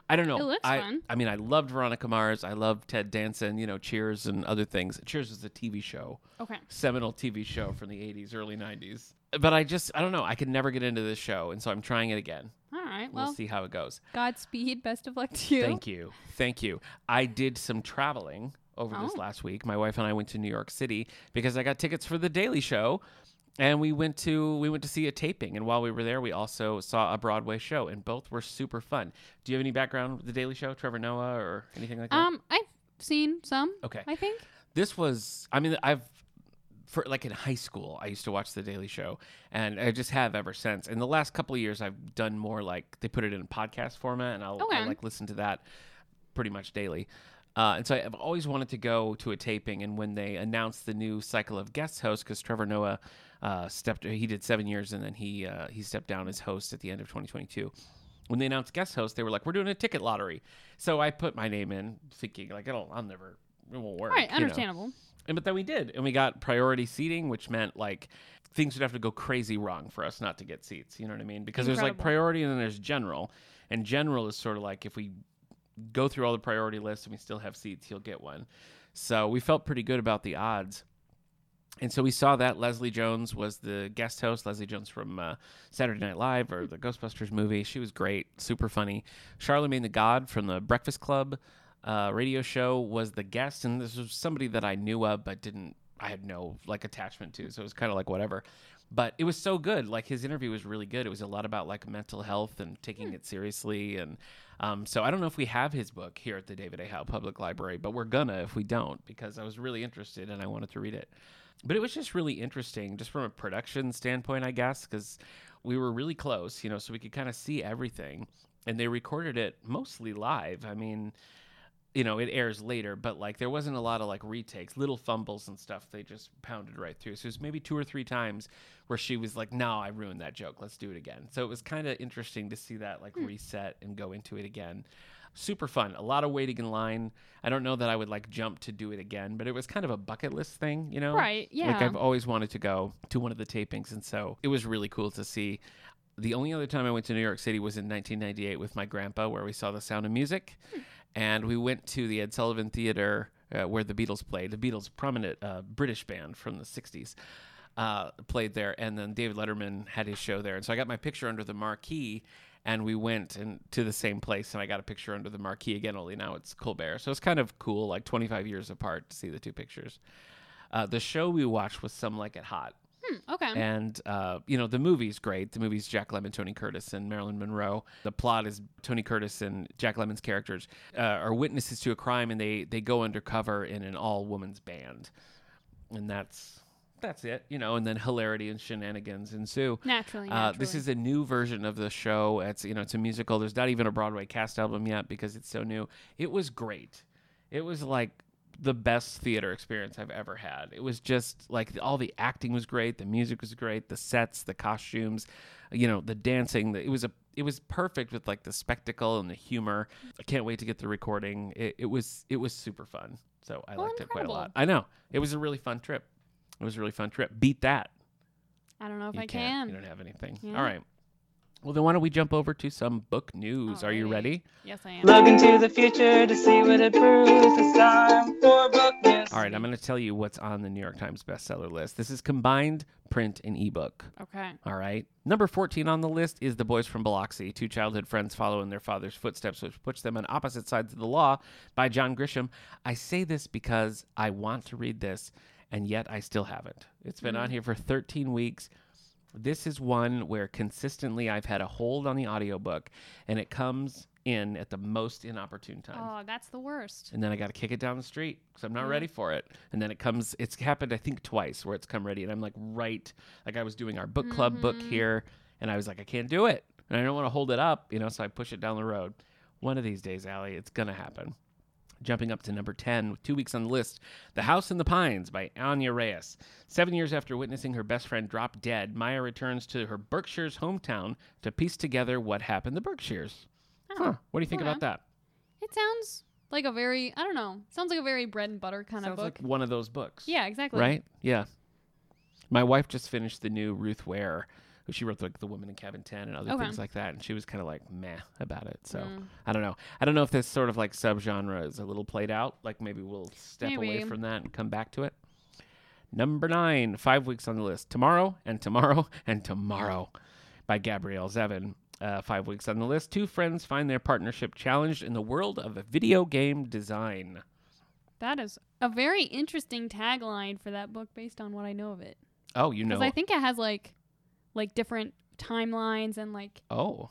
[SPEAKER 2] I don't know.
[SPEAKER 1] It looks
[SPEAKER 2] I,
[SPEAKER 1] fun.
[SPEAKER 2] I mean, I loved Veronica Mars. I loved Ted Danson. You know, Cheers and other things. Cheers was a TV show
[SPEAKER 1] Okay.
[SPEAKER 2] seminal TV show from the 80s, early 90s. But I just, I don't know. I could never get into this show. And so I'm trying it again.
[SPEAKER 1] All right.
[SPEAKER 2] We'll
[SPEAKER 1] Well,
[SPEAKER 2] see how it goes.
[SPEAKER 1] Godspeed. Best of luck to you.
[SPEAKER 2] Thank you. Thank you. I did some traveling over this
[SPEAKER 1] Oh.
[SPEAKER 2] last week. My wife and I went to New York City because I got tickets for the Daily Show. And we went to we went to see a taping, and while we were there, we also saw a Broadway show, and both were super fun. Do you have any background with the Daily Show, Trevor Noah, or anything like that?
[SPEAKER 1] Um, I've seen some.
[SPEAKER 2] okay,
[SPEAKER 1] I think.
[SPEAKER 2] this was i mean i've for like in high school i used to watch the daily show and i just have ever since in the last couple of years i've done more like they put it in podcast format and i'll,
[SPEAKER 1] Okay.
[SPEAKER 2] I'll like listen to that pretty much daily uh, and so i've always wanted to go to a taping and when they announced the new cycle of guest hosts because trevor noah uh, stepped he did seven years and then he uh, he stepped down as host at the end of 2022 when they announced guest host, they were like, "We're doing a ticket lottery." So I put my name in, thinking like, "It'll, I'll never, it won't work."
[SPEAKER 1] Right.
[SPEAKER 2] you know?
[SPEAKER 1] Understandable.
[SPEAKER 2] And but then we did, and we got priority seating, which meant like things would have to go crazy wrong for us not to get seats. You know what I mean? Because there's like priority and then there's general, and general is sort of like if we go through all the priority lists and we still have seats, you'll get one. So we felt pretty good about the odds. And so we saw that Leslie Jones was the guest host. Leslie Jones from uh, Saturday Night Live or the Ghostbusters movie. She was great, super funny. Charlamagne the God from the Breakfast Club uh, radio show was the guest, and this was somebody that I knew of but didn't. I had no like attachment to, so it was kind of like whatever. But it was so good. Like his interview was really good. It was a lot about like mental health and taking it seriously. And um, so I don't know if we have his book here at the David A. Howe Public Library, but we're gonna if we don't because I was really interested and I wanted to read it. But it was just really interesting, just from a production standpoint, I guess, because we were really close, you know, so we could kind of see everything. And they recorded it mostly live. I mean, you know, it airs later, but like there wasn't a lot of like retakes, little fumbles and stuff. They just pounded right through. So it was maybe two or three times where she was like, "No, I ruined that joke. Let's do it again." So it was kind of interesting to see that like hmm. reset and go into it again. Super fun. A lot of waiting in line. I don't know that I would like jump to do it again, but it was kind of a bucket list thing, you know?
[SPEAKER 1] Right. Yeah.
[SPEAKER 2] Like I've always wanted to go to one of the tapings, and so it was really cool to see. The only other time I went to New York City was in 1998 with my grandpa, where we saw The Sound of Music, hmm. And we went to the Ed Sullivan Theater uh, where the Beatles played. The Beatles, prominent uh, British band from the 60s, uh, played there, and then David Letterman had his show there, and so I got my picture under the marquee. And we went and to the same place, and I got a picture under the marquee again. Only now it's Colbert, so it's kind of cool, like 25 years apart, to see the two pictures. Uh, the show we watched was Some Like It Hot,
[SPEAKER 1] Hmm, okay.
[SPEAKER 2] And uh, you know the movie's great. The movie's Jack Lemmon, Tony Curtis, and Marilyn Monroe. The plot is Tony Curtis and Jack Lemmon's characters uh, are witnesses to a crime, and they they go undercover in an all women's band, and that's that's it. You know, and then hilarity and shenanigans ensue.
[SPEAKER 1] naturally,
[SPEAKER 2] Uh,
[SPEAKER 1] naturally.
[SPEAKER 2] this is a new version of the show. It's you know it's a musical. There's not even a Broadway cast album yet because it's so new. It was great. It was like the best theater experience I've ever had. It was just like all the acting was great, the music was great, the sets, the costumes, you know, the dancing. The, it was a it was perfect with like the spectacle and the humor. I can't wait to get the recording. It, it was it was super fun. So I
[SPEAKER 1] Oh,
[SPEAKER 2] liked it quite a lot. I know it was a really fun trip. It was a really fun trip. Beat that.
[SPEAKER 1] I don't know if
[SPEAKER 2] You
[SPEAKER 1] I can.
[SPEAKER 2] You don't have anything.
[SPEAKER 1] Yeah.
[SPEAKER 2] All right. Well, then why don't we jump over to some book news? Are you
[SPEAKER 1] Alrighty.
[SPEAKER 2] ready?
[SPEAKER 1] Yes, I am.
[SPEAKER 3] Look into the future to see what it proves. It's time for book news.
[SPEAKER 2] All right, I'm going to tell you what's on the New York Times bestseller list. This is combined print and ebook.
[SPEAKER 1] Okay.
[SPEAKER 2] All right. Number 14 on the list is The Boys from Biloxi. Two childhood friends follow in their father's footsteps, which puts them on opposite sides of the law by John Grisham. I say this because I want to read this, and yet I still haven't. It's been on mm. here for 13 weeks. This is one where consistently I've had a hold on the audiobook, and it comes in at the most inopportune time
[SPEAKER 1] Oh, that's the worst.
[SPEAKER 2] and then I got to kick it down the street because I'm not
[SPEAKER 1] Yeah.
[SPEAKER 2] ready for it. And then it comes. It's happened I think twice where it's come ready, and I'm like right, like I was doing our book club book
[SPEAKER 1] Mhm.
[SPEAKER 2] here, and I was like I can't do it, and I don't want to hold it up, you know. So I push it down the road. One of these days, Allie, it's gonna happen. Jumping up to number 10 with two weeks on the list The House in the Pines by Ana Reyes. Seven years after witnessing her best friend drop dead, Maya returns to her Berkshire's hometown to piece together what happened to the Berkshire's.
[SPEAKER 1] Oh,
[SPEAKER 2] Huh. What do you think
[SPEAKER 1] okay.
[SPEAKER 2] about that?
[SPEAKER 1] It sounds like a very, I don't know, sounds like a very bread and butter kind
[SPEAKER 2] Sounds
[SPEAKER 1] of book.
[SPEAKER 2] Sounds like one of those books.
[SPEAKER 1] yeah, exactly.
[SPEAKER 2] Right? Yeah. My wife just finished the new Ruth Ware. She wrote like The Woman in Cabin 10 and other
[SPEAKER 1] Okay.
[SPEAKER 2] things like that. And she was kind of like meh about it. So
[SPEAKER 1] Mm.
[SPEAKER 2] I don't know. I don't know if this sort of like subgenre is a little played out. Like maybe we'll step away from that and come back to it. Number nine, five weeks on the list. Tomorrow and Tomorrow and Tomorrow by Gabrielle Zevin. Uh, five weeks on the list. Two friends find their partnership challenged in the world of video game design.
[SPEAKER 1] That is a very interesting tagline for that book based on what I know of it.
[SPEAKER 2] Oh, you know. Because.
[SPEAKER 1] I think it has like, like different timelines and like
[SPEAKER 2] oh.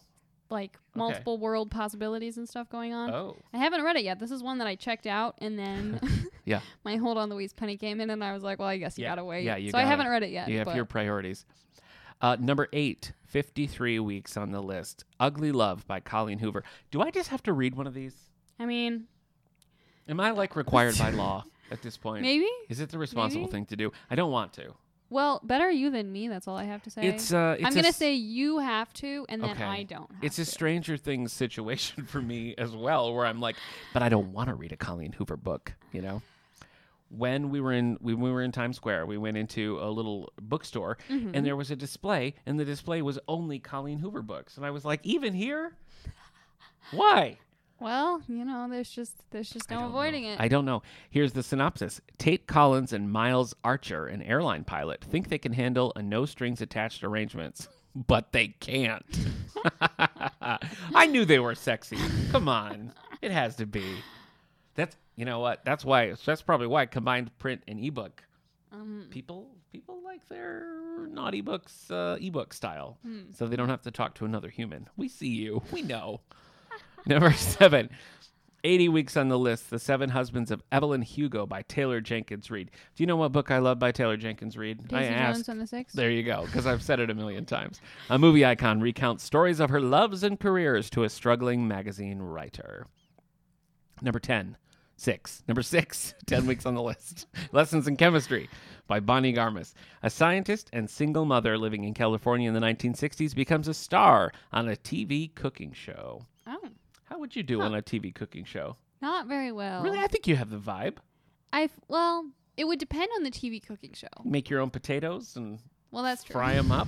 [SPEAKER 1] like multiple world possibilities and stuff going on.
[SPEAKER 2] Oh.
[SPEAKER 1] I haven't read it yet. This is one that I checked out, and then
[SPEAKER 2] Yeah.
[SPEAKER 1] my hold on Louise Penny came in, and I was like, well, I guess you
[SPEAKER 2] Yeah.
[SPEAKER 1] gotta wait.
[SPEAKER 2] Yeah, you
[SPEAKER 1] so I haven't read it yet.
[SPEAKER 2] You have your priorities. Uh, number eight, 53 weeks on the list. Ugly Love by Colleen Hoover. Do I just have to read one of these?
[SPEAKER 1] I mean,
[SPEAKER 2] Am I like required by law at this point?
[SPEAKER 1] maybe.
[SPEAKER 2] Is it the responsible
[SPEAKER 1] Maybe.
[SPEAKER 2] thing to do? I don't want to.
[SPEAKER 1] Well, better you than me. That's all I have to say.
[SPEAKER 2] It's uh, it's
[SPEAKER 1] I'm gonna
[SPEAKER 2] s-
[SPEAKER 1] say you have to, and then
[SPEAKER 2] Okay.
[SPEAKER 1] I don't. Have
[SPEAKER 2] it's a
[SPEAKER 1] to.
[SPEAKER 2] Stranger Things situation for me as well, where I'm like, but I don't want to read a Colleen Hoover book, you know. When we were in when we were in Times Square, we went into a little bookstore,
[SPEAKER 1] Mhm.
[SPEAKER 2] and there was a display, and the display was only Colleen Hoover books, and I was like, even here, why?
[SPEAKER 1] Well, you know, there's just there's just no avoiding
[SPEAKER 2] know.
[SPEAKER 1] it.
[SPEAKER 2] I don't know. Here's the synopsis Tate Collins and Miles Archer, an airline pilot, think they can handle a no strings attached arrangements, but they can't. I knew they were sexy. Come on. It has to be. That's you know what? That's why that's probably why combined print and ebook.
[SPEAKER 1] um,
[SPEAKER 2] People people like their naughty books uh, ebook style.
[SPEAKER 1] hmm.
[SPEAKER 2] So they don't have to talk to another human. We see you. We know. Number seven. 80 weeks on the list The Seven Husbands of Evelyn Hugo by Taylor Jenkins Reid. Do you know what book I love by Taylor Jenkins Reid? I asked.
[SPEAKER 1] Jones and the Six.
[SPEAKER 2] There you go, because I've said it a million times. A movie icon recounts stories of her loves and careers to a struggling magazine writer. Number 10, six. Number six, 10 weeks on the list. Lessons in Chemistry by Bonnie Garmus. A scientist and single mother living in California in the 1960s becomes a star on a TV cooking show.
[SPEAKER 1] Oh,
[SPEAKER 2] How would you do
[SPEAKER 1] Huh.
[SPEAKER 2] on a TV cooking show?
[SPEAKER 1] not very well.
[SPEAKER 2] Really, I think you have the vibe.
[SPEAKER 1] I well, it would depend on the TV cooking show.
[SPEAKER 2] Make your own potatoes and
[SPEAKER 1] Well, that's true.
[SPEAKER 2] fry them up,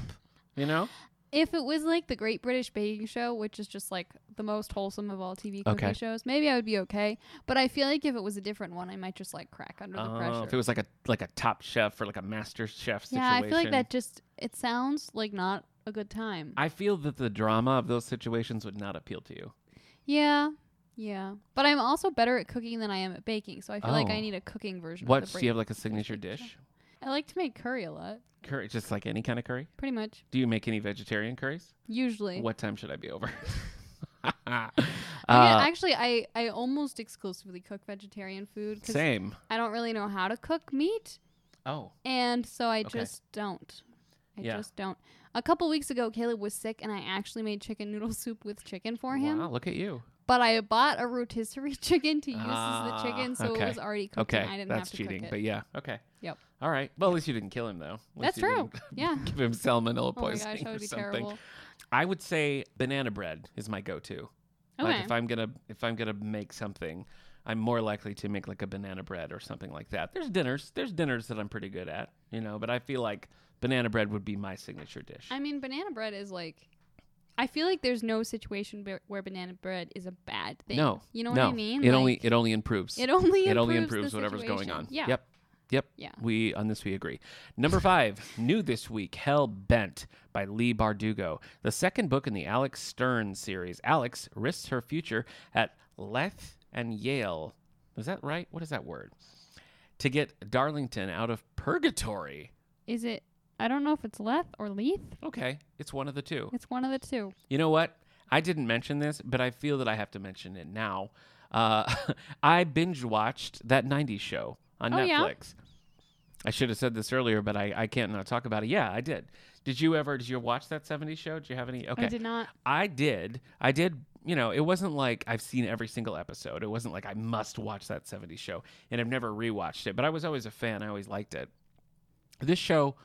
[SPEAKER 2] you know?
[SPEAKER 1] If it was like the Great British Baking Show, which is just like the most wholesome of all TV cooking
[SPEAKER 2] Okay.
[SPEAKER 1] shows, maybe I would be okay. But I feel like if it was a different one, I might just like crack under the
[SPEAKER 2] Oh,
[SPEAKER 1] pressure.
[SPEAKER 2] if it was like a like a top chef or like a master chef situation.
[SPEAKER 1] yeah, I feel like that just it sounds like not a good time.
[SPEAKER 2] I feel that the drama of those situations would not appeal to you.
[SPEAKER 1] Yeah, yeah. But I'm also better at cooking than I am at baking, so I feel like I
[SPEAKER 2] Oh.
[SPEAKER 1] need a cooking version.
[SPEAKER 2] What
[SPEAKER 1] of the
[SPEAKER 2] do you have
[SPEAKER 1] Great
[SPEAKER 2] like a signature dish?
[SPEAKER 1] I like to make curry a lot.
[SPEAKER 2] Curry, just like any kind of curry.
[SPEAKER 1] Pretty much.
[SPEAKER 2] Do you make any vegetarian curries?
[SPEAKER 1] Usually.
[SPEAKER 2] What time should I be over?
[SPEAKER 1] I
[SPEAKER 2] uh,
[SPEAKER 1] mean, actually, I, I almost exclusively cook vegetarian food because
[SPEAKER 2] same.
[SPEAKER 1] I don't really know how to cook meat,
[SPEAKER 2] Oh,
[SPEAKER 1] and so I
[SPEAKER 2] Okay.
[SPEAKER 1] just don't. I
[SPEAKER 2] Yeah.
[SPEAKER 1] just don't. A couple weeks ago, Caleb was sick, and I actually made chicken noodle soup with chicken for him.
[SPEAKER 2] wow! Look at you.
[SPEAKER 1] But I bought a rotisserie chicken to use
[SPEAKER 2] Ah,
[SPEAKER 1] as the chicken, so
[SPEAKER 2] okay.
[SPEAKER 1] it was already cooked.
[SPEAKER 2] Okay,
[SPEAKER 1] and I didn't
[SPEAKER 2] that's
[SPEAKER 1] have to
[SPEAKER 2] cheating.
[SPEAKER 1] Cook it.
[SPEAKER 2] But yeah, okay.
[SPEAKER 1] Yep.
[SPEAKER 2] All right. Well, at least you didn't kill him, though. At
[SPEAKER 1] That's true. Yeah.
[SPEAKER 2] Give him salmonella
[SPEAKER 1] Oh
[SPEAKER 2] poisoning
[SPEAKER 1] gosh, that
[SPEAKER 2] or
[SPEAKER 1] would be
[SPEAKER 2] something.
[SPEAKER 1] terrible.
[SPEAKER 2] I would say banana bread is my go-to.
[SPEAKER 1] Okay.
[SPEAKER 2] Like if I'm gonna if I'm gonna make something, I'm more likely to make like a banana bread or something like that. There's dinners. There's dinners that I'm pretty good at, you know. But I feel like banana bread would be my signature dish.
[SPEAKER 1] I mean, banana bread is like. I feel like there's no situation where banana bread is a bad thing.
[SPEAKER 2] no,
[SPEAKER 1] You know
[SPEAKER 2] no.
[SPEAKER 1] what I mean?
[SPEAKER 2] It only it only improves.
[SPEAKER 1] it only
[SPEAKER 2] it
[SPEAKER 1] improves
[SPEAKER 2] only improves whatever's going on.
[SPEAKER 1] Yeah.
[SPEAKER 2] Yep. Yep.
[SPEAKER 1] Yeah.
[SPEAKER 2] We on this we agree. Number five, new this week, Hell Bent by Leigh Bardugo, the second book in the Alex Stern series. Alex risks her future at Leth and Yale. Is that right? What is that word? To get Darlington out of purgatory.
[SPEAKER 1] Is it? I don't know if it's Leth or Leith.
[SPEAKER 2] Okay, it's one of the two.
[SPEAKER 1] It's one of the two.
[SPEAKER 2] You know what? I didn't mention this, but I feel that I have to mention it now. Uh, I binge watched that 90s show on
[SPEAKER 1] Oh, yeah?
[SPEAKER 2] Netflix. I should have said this earlier, but I, I can't not talk about it. Yeah, I did. Did you ever, did you watch that 70s show? Did you have any? Okay.
[SPEAKER 1] I did not.
[SPEAKER 2] I did. I did. You know, it wasn't like I've seen every single episode. It wasn't like I must watch that 70s show. And I've never rewatched it, but I was always a fan. I always liked it. This show,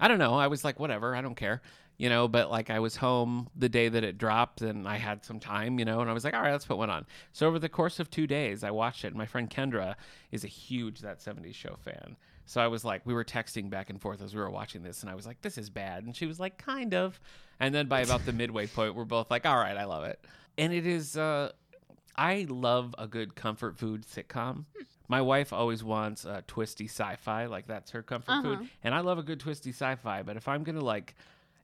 [SPEAKER 2] I don't know. I was like, whatever. I don't care. You know, but like I was home the day that it dropped and I had some time, you know, and I was like, all right, let's put one on. So over the course of two days, I watched it. My friend Kendra is a huge That 70s Show fan. So I was like, we were texting back and forth as we were watching this, and I was like, this is bad. And she was like, kind of. And then by about the midway point, we're both like, all right, I love it. And it is, uh, I love a good comfort food sitcom. My wife always wants uh, twisty sci-fi, like that's her comfort
[SPEAKER 1] Uh-huh.
[SPEAKER 2] food, and I love a good twisty sci-fi. But if I'm gonna like,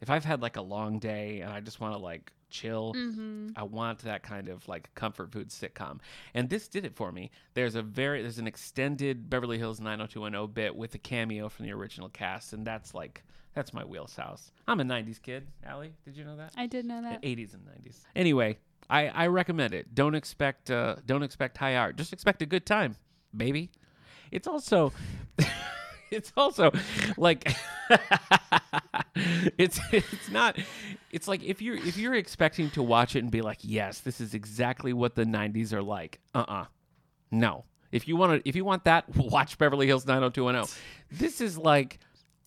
[SPEAKER 2] if I've had like a long day and I just want to like chill,
[SPEAKER 1] Mm-hmm.
[SPEAKER 2] I want that kind of like comfort food sitcom. And this did it for me. There's a very there's an extended Beverly Hills 90210 bit with a cameo from the original cast, and that's like that's my wheelhouse. I'm a 90s kid, Allie. Did you know that?
[SPEAKER 1] I did know that.
[SPEAKER 2] 80s and 90s. Anyway, I, I recommend it. Don't expect uh, don't expect high art. Just expect a good time, baby. It's also it's also like it's it's not it's like if you're if you're expecting to watch it and be like, "Yes, this is exactly what the 90s are like." Uh-uh. No. If you want to if you want that, watch Beverly Hills 90210. This is like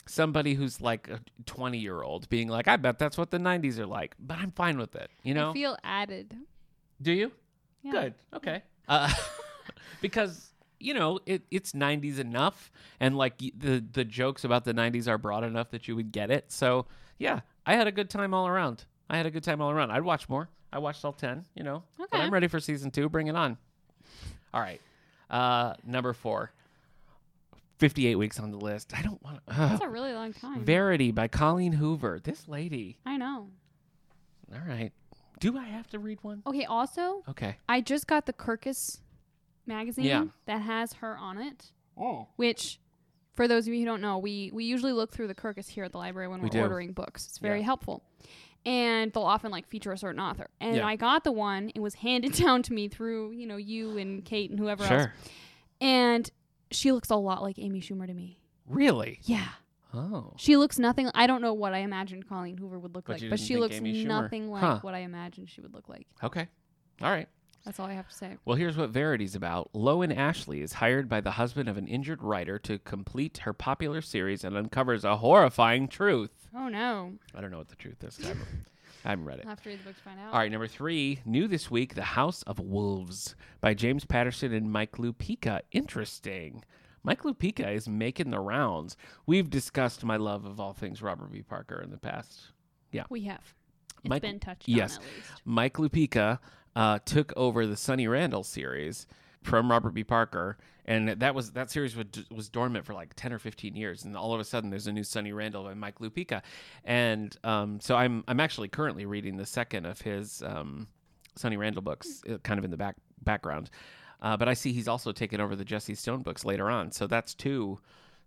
[SPEAKER 2] somebody who's like a 20 year old being like, I bet that's what the 90s are like, but I'm fine with it. You know?
[SPEAKER 1] I feel added.
[SPEAKER 2] Do you?
[SPEAKER 1] Yeah.
[SPEAKER 2] Good. Okay. Uh, because you know it, it's 90s enough, and like the the jokes about the 90s are broad enough that you would get it. So yeah, I had a good time all around. I had a good time all around. I'd watch more. I watched all 10. You know, but I'm ready for season two. Bring it on. All right. Uh, number four. 58 weeks on the list. I don't want
[SPEAKER 1] That's a really long time.
[SPEAKER 2] Verity by Colleen Hoover. This lady.
[SPEAKER 1] I know.
[SPEAKER 2] All right. Do I have to read one?
[SPEAKER 1] Okay. Also,
[SPEAKER 2] Okay.
[SPEAKER 1] I just got the Kirkus magazine
[SPEAKER 2] Yeah.
[SPEAKER 1] that has her on it.
[SPEAKER 2] Oh.
[SPEAKER 1] Which, for those of you who don't know, we we usually look through the Kirkus here at the library when
[SPEAKER 2] We
[SPEAKER 1] we're
[SPEAKER 2] do.
[SPEAKER 1] ordering books. It's very
[SPEAKER 2] Yeah.
[SPEAKER 1] helpful. And they'll often like feature a certain author. And
[SPEAKER 2] Yeah.
[SPEAKER 1] I got the one. It was handed down to me through you know you and Kate and whoever else. And she looks a lot like Amy Schumer to me.
[SPEAKER 2] Really?
[SPEAKER 1] Yeah.
[SPEAKER 2] Oh.
[SPEAKER 1] She looks nothing. I don't know what I imagined Colleen Hoover would look
[SPEAKER 2] But
[SPEAKER 1] like, but she looks
[SPEAKER 2] Amy Schumer.
[SPEAKER 1] nothing like
[SPEAKER 2] Huh.
[SPEAKER 1] what I imagined she would look like.
[SPEAKER 2] Okay. All right.
[SPEAKER 1] That's all I have to say.
[SPEAKER 2] Well, here's what Verity's about. Lowen Ashley is hired by the husband of an injured writer to complete her popular series and uncovers a horrifying truth.
[SPEAKER 1] Oh no!
[SPEAKER 2] I don't know what the truth is. I haven't, I haven't read it.
[SPEAKER 1] I'll have to read the book to find out.
[SPEAKER 2] All right, number three, new this week, The House of Wolves by James Patterson and Mike Lupica. Interesting. Mike Lupica is making the rounds. We've discussed my love of all things Robert B. Parker in the past. Yeah.
[SPEAKER 1] We have. It's
[SPEAKER 2] Mike-
[SPEAKER 1] been touched
[SPEAKER 2] yes.
[SPEAKER 1] on at least.
[SPEAKER 2] Mike Lupica uh, took over the Sonny Randall series from Robert B. Parker, and that was that series was, was dormant for like ten or fifteen years, and all of a sudden there's a new Sonny Randall by Mike Lupica, and um, so I'm I'm actually currently reading the second of his um, Sonny Randall books, uh, kind of in the back background, uh, but I see he's also taken over the Jesse Stone books later on, so that's two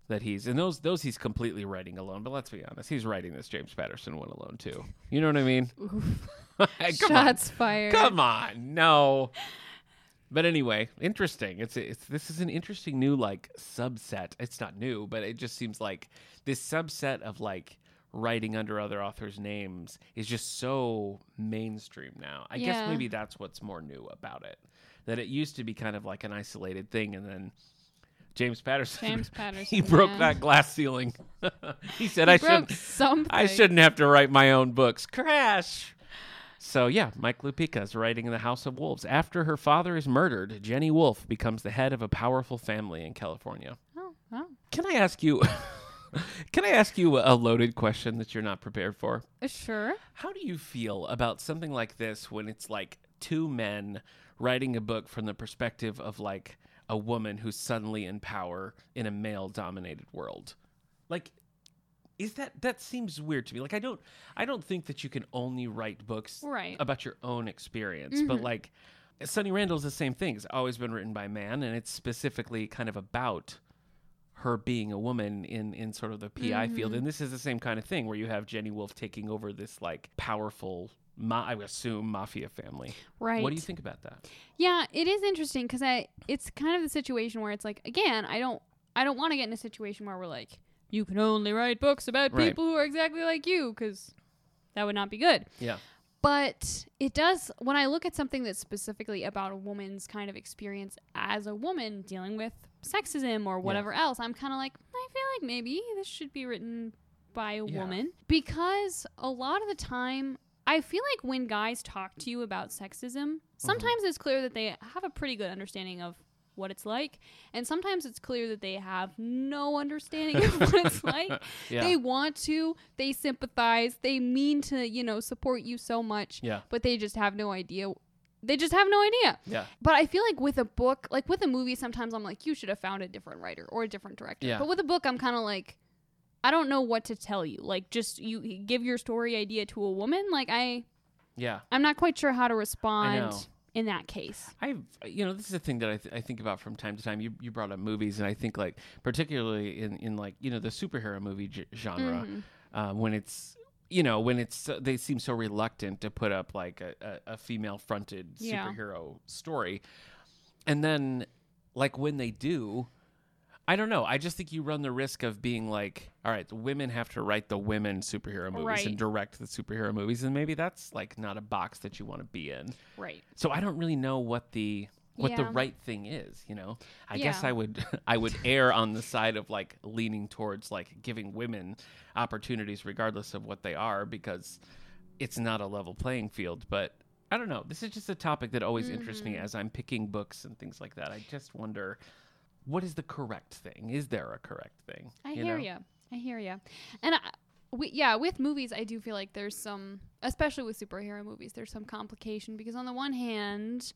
[SPEAKER 2] that he's and those those he's completely writing alone. But let's be honest, he's writing this James Patterson one alone too. You know what I mean? Hey, come on.
[SPEAKER 1] Shots fired.
[SPEAKER 2] Come on, no. But anyway, interesting. It's it's this is an interesting new like subset. It's not new, but it just seems like this subset of like writing under other authors' names is just so mainstream now. I guess maybe that's what's more new about it. That it used to be kind of like an isolated thing, and then James Patterson,
[SPEAKER 1] James Patterson.
[SPEAKER 2] he broke
[SPEAKER 1] yeah.
[SPEAKER 2] that glass ceiling. he said,
[SPEAKER 1] He
[SPEAKER 2] "I shouldn't."
[SPEAKER 1] something.
[SPEAKER 2] I shouldn't have to write my own books. Crash. So yeah, Mike Lupica is writing in the House of Wolves. After her father is murdered, Jenny Wolf becomes the head of a powerful family in California.
[SPEAKER 1] Oh, oh.
[SPEAKER 2] Can I ask you? can I ask you a loaded question that you're not prepared for?
[SPEAKER 1] Uh, Sure.
[SPEAKER 2] How do you feel about something like this when it's like two men writing a book from the perspective of like a woman who's suddenly in power in a male dominated world? Like is that that seems weird to me. Like I don't I don't think that you can only write books
[SPEAKER 1] Right.
[SPEAKER 2] about your own experience, but mm-hmm. like Sunny Randall's the same thing. It's always been written by man and it's specifically kind of about her being a woman in in sort of the PI field. Mm-hmm. And this is the same kind of thing where you have Jenny Wolf taking over this like powerful ma- I would assume mafia family.
[SPEAKER 1] Right.
[SPEAKER 2] What do you think about that?
[SPEAKER 1] Yeah, it is interesting because I it's kind of the situation where it's like again, I don't I don't want to get in a situation where we're like you can only write books about
[SPEAKER 2] Right.
[SPEAKER 1] people who are exactly like you because that would not be good.
[SPEAKER 2] Yeah.
[SPEAKER 1] But it does when I look at something that's specifically about a woman's kind of experience as a woman dealing with sexism or whatever else, I'm kind of like I feel like maybe this should be written by a
[SPEAKER 2] Yeah.
[SPEAKER 1] woman because a lot of the time I feel like when guys talk to you about sexism, mm-hmm. sometimes it's clear that they have a pretty good understanding of what it's like, and sometimes it's clear that they have no understanding of what it's like.
[SPEAKER 2] Yeah.
[SPEAKER 1] They want to, they sympathize, they mean to, you know, support you so much,
[SPEAKER 2] Yeah.
[SPEAKER 1] but they just have no idea. They just have no idea.
[SPEAKER 2] Yeah.
[SPEAKER 1] But I feel like with a book, like with a movie, sometimes I'm like, you should have found a different writer or a different director.
[SPEAKER 2] Yeah.
[SPEAKER 1] But with a book, I'm kind of like, I don't know what to tell you. Like, just you give your story idea to a woman. Like, I,
[SPEAKER 2] Yeah.
[SPEAKER 1] I'm not quite sure how to respond in that case.
[SPEAKER 2] I've you know this is a thing that I, th- I think about from time to time. You you brought up movies, and I think like particularly in in like you know the superhero movie g- genre
[SPEAKER 1] Mhm.
[SPEAKER 2] uh, when it's you know when it's so- they seem so reluctant to put up like a, a, a female fronted
[SPEAKER 1] Yeah.
[SPEAKER 2] superhero story, and then like when they do. I don't know. I just think you run the risk of being like, all right, the women have to write the women superhero movies
[SPEAKER 1] Right.
[SPEAKER 2] and direct the superhero movies, and maybe that's like not a box that you want to be in.
[SPEAKER 1] Right.
[SPEAKER 2] So I don't really know what the what the
[SPEAKER 1] Yeah.
[SPEAKER 2] right thing is, you know. I guess
[SPEAKER 1] Yeah.
[SPEAKER 2] I would I would err on the side of like leaning towards like giving women opportunities regardless of what they are because it's not a level playing field, but I don't know. This is just a topic that always interests me
[SPEAKER 1] Mhm.
[SPEAKER 2] as I'm picking books and things like that. I just wonder what is the correct thing? Is there a correct thing?
[SPEAKER 1] I
[SPEAKER 2] you
[SPEAKER 1] hear
[SPEAKER 2] know?
[SPEAKER 1] you. I hear you. And I, we, yeah, with movies, I do feel like there's some, especially with superhero movies, there's some complication because on the one hand,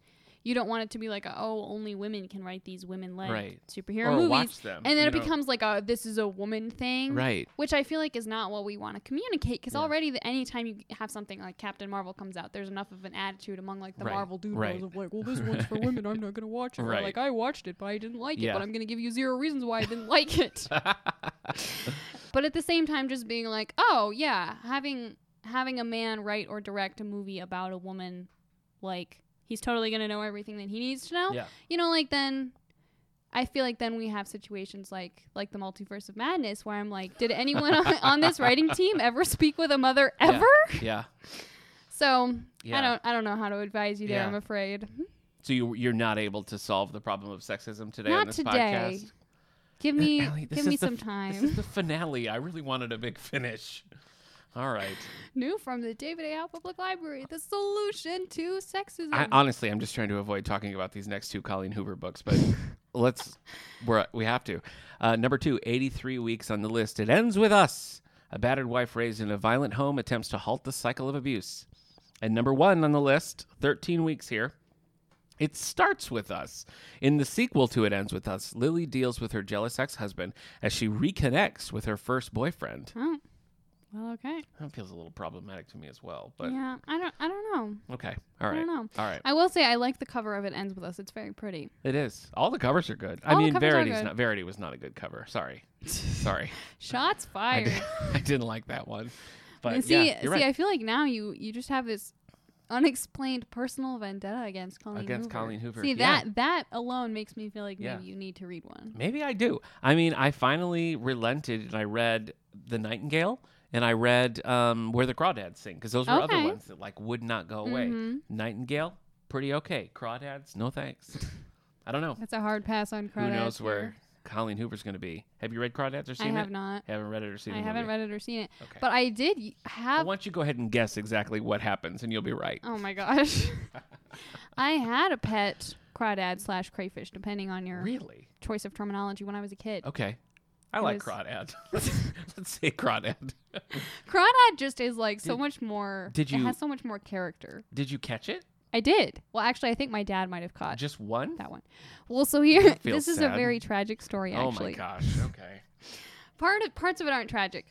[SPEAKER 1] you don't want it to be like, a, oh, only women can write these women-led
[SPEAKER 2] Right.
[SPEAKER 1] superhero
[SPEAKER 2] Or
[SPEAKER 1] movies,
[SPEAKER 2] watch them.
[SPEAKER 1] and then it
[SPEAKER 2] know?
[SPEAKER 1] becomes like a this is a woman thing,
[SPEAKER 2] Right.
[SPEAKER 1] Which I feel like is not what we want to communicate because
[SPEAKER 2] Yeah.
[SPEAKER 1] already the, anytime you have something like Captain Marvel comes out, there's enough of an attitude among like the
[SPEAKER 2] Right,
[SPEAKER 1] Marvel dudes
[SPEAKER 2] right.
[SPEAKER 1] of like, well, this one's for women, I'm not gonna watch it. Or
[SPEAKER 2] Right.
[SPEAKER 1] like I watched it, but I didn't like it, but I'm gonna give you zero reasons why I didn't like it. but at the same time just being like oh yeah having having a man write or direct a movie about a woman like he's totally gonna know everything that he needs to know
[SPEAKER 2] Yeah.
[SPEAKER 1] you know like then i feel like then we have situations like like the multiverse of madness where i'm like did anyone on, on this writing team ever speak with a mother ever
[SPEAKER 2] Yeah.
[SPEAKER 1] so
[SPEAKER 2] Yeah.
[SPEAKER 1] i don't i don't know how to advise you there
[SPEAKER 2] Yeah.
[SPEAKER 1] i'm afraid
[SPEAKER 2] So you you're not able to solve the problem of sexism today on
[SPEAKER 1] Not
[SPEAKER 2] this
[SPEAKER 1] today.
[SPEAKER 2] podcast?
[SPEAKER 1] give me give me some
[SPEAKER 2] f-
[SPEAKER 1] time
[SPEAKER 2] This is the finale. I really wanted a big finish. All right.
[SPEAKER 1] New from the David A. Howe Public Library, the solution to sexism.
[SPEAKER 2] I, honestly, I'm just trying to avoid talking about these next two Colleen Hoover books, but let's we're, we have to. Uh, number two, 83 weeks on the list. It ends with us. A battered wife raised in a violent home attempts to halt the cycle of abuse. And number one on the list, 13 weeks here. It starts with us. In the sequel to It Ends With Us, Lily deals with her jealous ex husband as she reconnects with her first boyfriend.
[SPEAKER 1] Oh, Well, okay.
[SPEAKER 2] That feels a little problematic to me as well. But
[SPEAKER 1] yeah, I don't. I don't know.
[SPEAKER 2] okay, all
[SPEAKER 1] I don't know.
[SPEAKER 2] all right.
[SPEAKER 1] I will say I like the cover of it ends with us. It's very pretty.
[SPEAKER 2] It is. All the covers are good. I
[SPEAKER 1] All the
[SPEAKER 2] mean, Verity's not. Verity was not a good cover. Sorry, sorry.
[SPEAKER 1] Shots
[SPEAKER 2] I,
[SPEAKER 1] fired.
[SPEAKER 2] did, I didn't like that one. But
[SPEAKER 1] see,
[SPEAKER 2] yeah,
[SPEAKER 1] see,
[SPEAKER 2] right.
[SPEAKER 1] I feel like now you you just have this unexplained personal vendetta against Colleen
[SPEAKER 2] Against
[SPEAKER 1] Hoover.
[SPEAKER 2] Colleen Hoover,
[SPEAKER 1] See
[SPEAKER 2] yeah.
[SPEAKER 1] that that alone makes me feel like
[SPEAKER 2] Yeah.
[SPEAKER 1] maybe you need to read one.
[SPEAKER 2] Maybe I do. I mean, I finally relented and I read The Nightingale and I read um, Where the Crawdads Sing because those were other ones that like would not go away.
[SPEAKER 1] Mhm.
[SPEAKER 2] Nightingale, pretty okay. Crawdads, no thanks. I don't know.
[SPEAKER 1] That's a hard pass on crawdads.
[SPEAKER 2] Who knows
[SPEAKER 1] here.
[SPEAKER 2] where Colleen Hoover's going to be? Have you read Crawdads or seen it?
[SPEAKER 1] I have
[SPEAKER 2] it?
[SPEAKER 1] not.
[SPEAKER 2] Haven't read it or seen
[SPEAKER 1] I
[SPEAKER 2] the
[SPEAKER 1] haven't
[SPEAKER 2] movie?
[SPEAKER 1] read it or seen it.
[SPEAKER 2] Okay.
[SPEAKER 1] But I did y-
[SPEAKER 2] I
[SPEAKER 1] have.
[SPEAKER 2] want you to go ahead and guess exactly what happens, and you'll be right.
[SPEAKER 1] Oh my gosh. I had a pet crawdad slash crayfish, depending on your
[SPEAKER 2] Really?
[SPEAKER 1] choice of terminology when I was a kid.
[SPEAKER 2] Okay. I
[SPEAKER 1] It
[SPEAKER 2] like
[SPEAKER 1] was-
[SPEAKER 2] crawdad. let's, say crawdad.
[SPEAKER 1] Crawdad just is like so
[SPEAKER 2] Did-
[SPEAKER 1] much more.
[SPEAKER 2] did
[SPEAKER 1] It
[SPEAKER 2] you-
[SPEAKER 1] has so much more character.
[SPEAKER 2] Did you catch it?
[SPEAKER 1] I did. Well, actually, I think my dad might have caught
[SPEAKER 2] Just one?
[SPEAKER 1] that one. Well, so here, this is
[SPEAKER 2] sad.
[SPEAKER 1] a very tragic story.
[SPEAKER 2] Oh
[SPEAKER 1] Actually,
[SPEAKER 2] my gosh. Okay.
[SPEAKER 1] part of parts of it aren't tragic.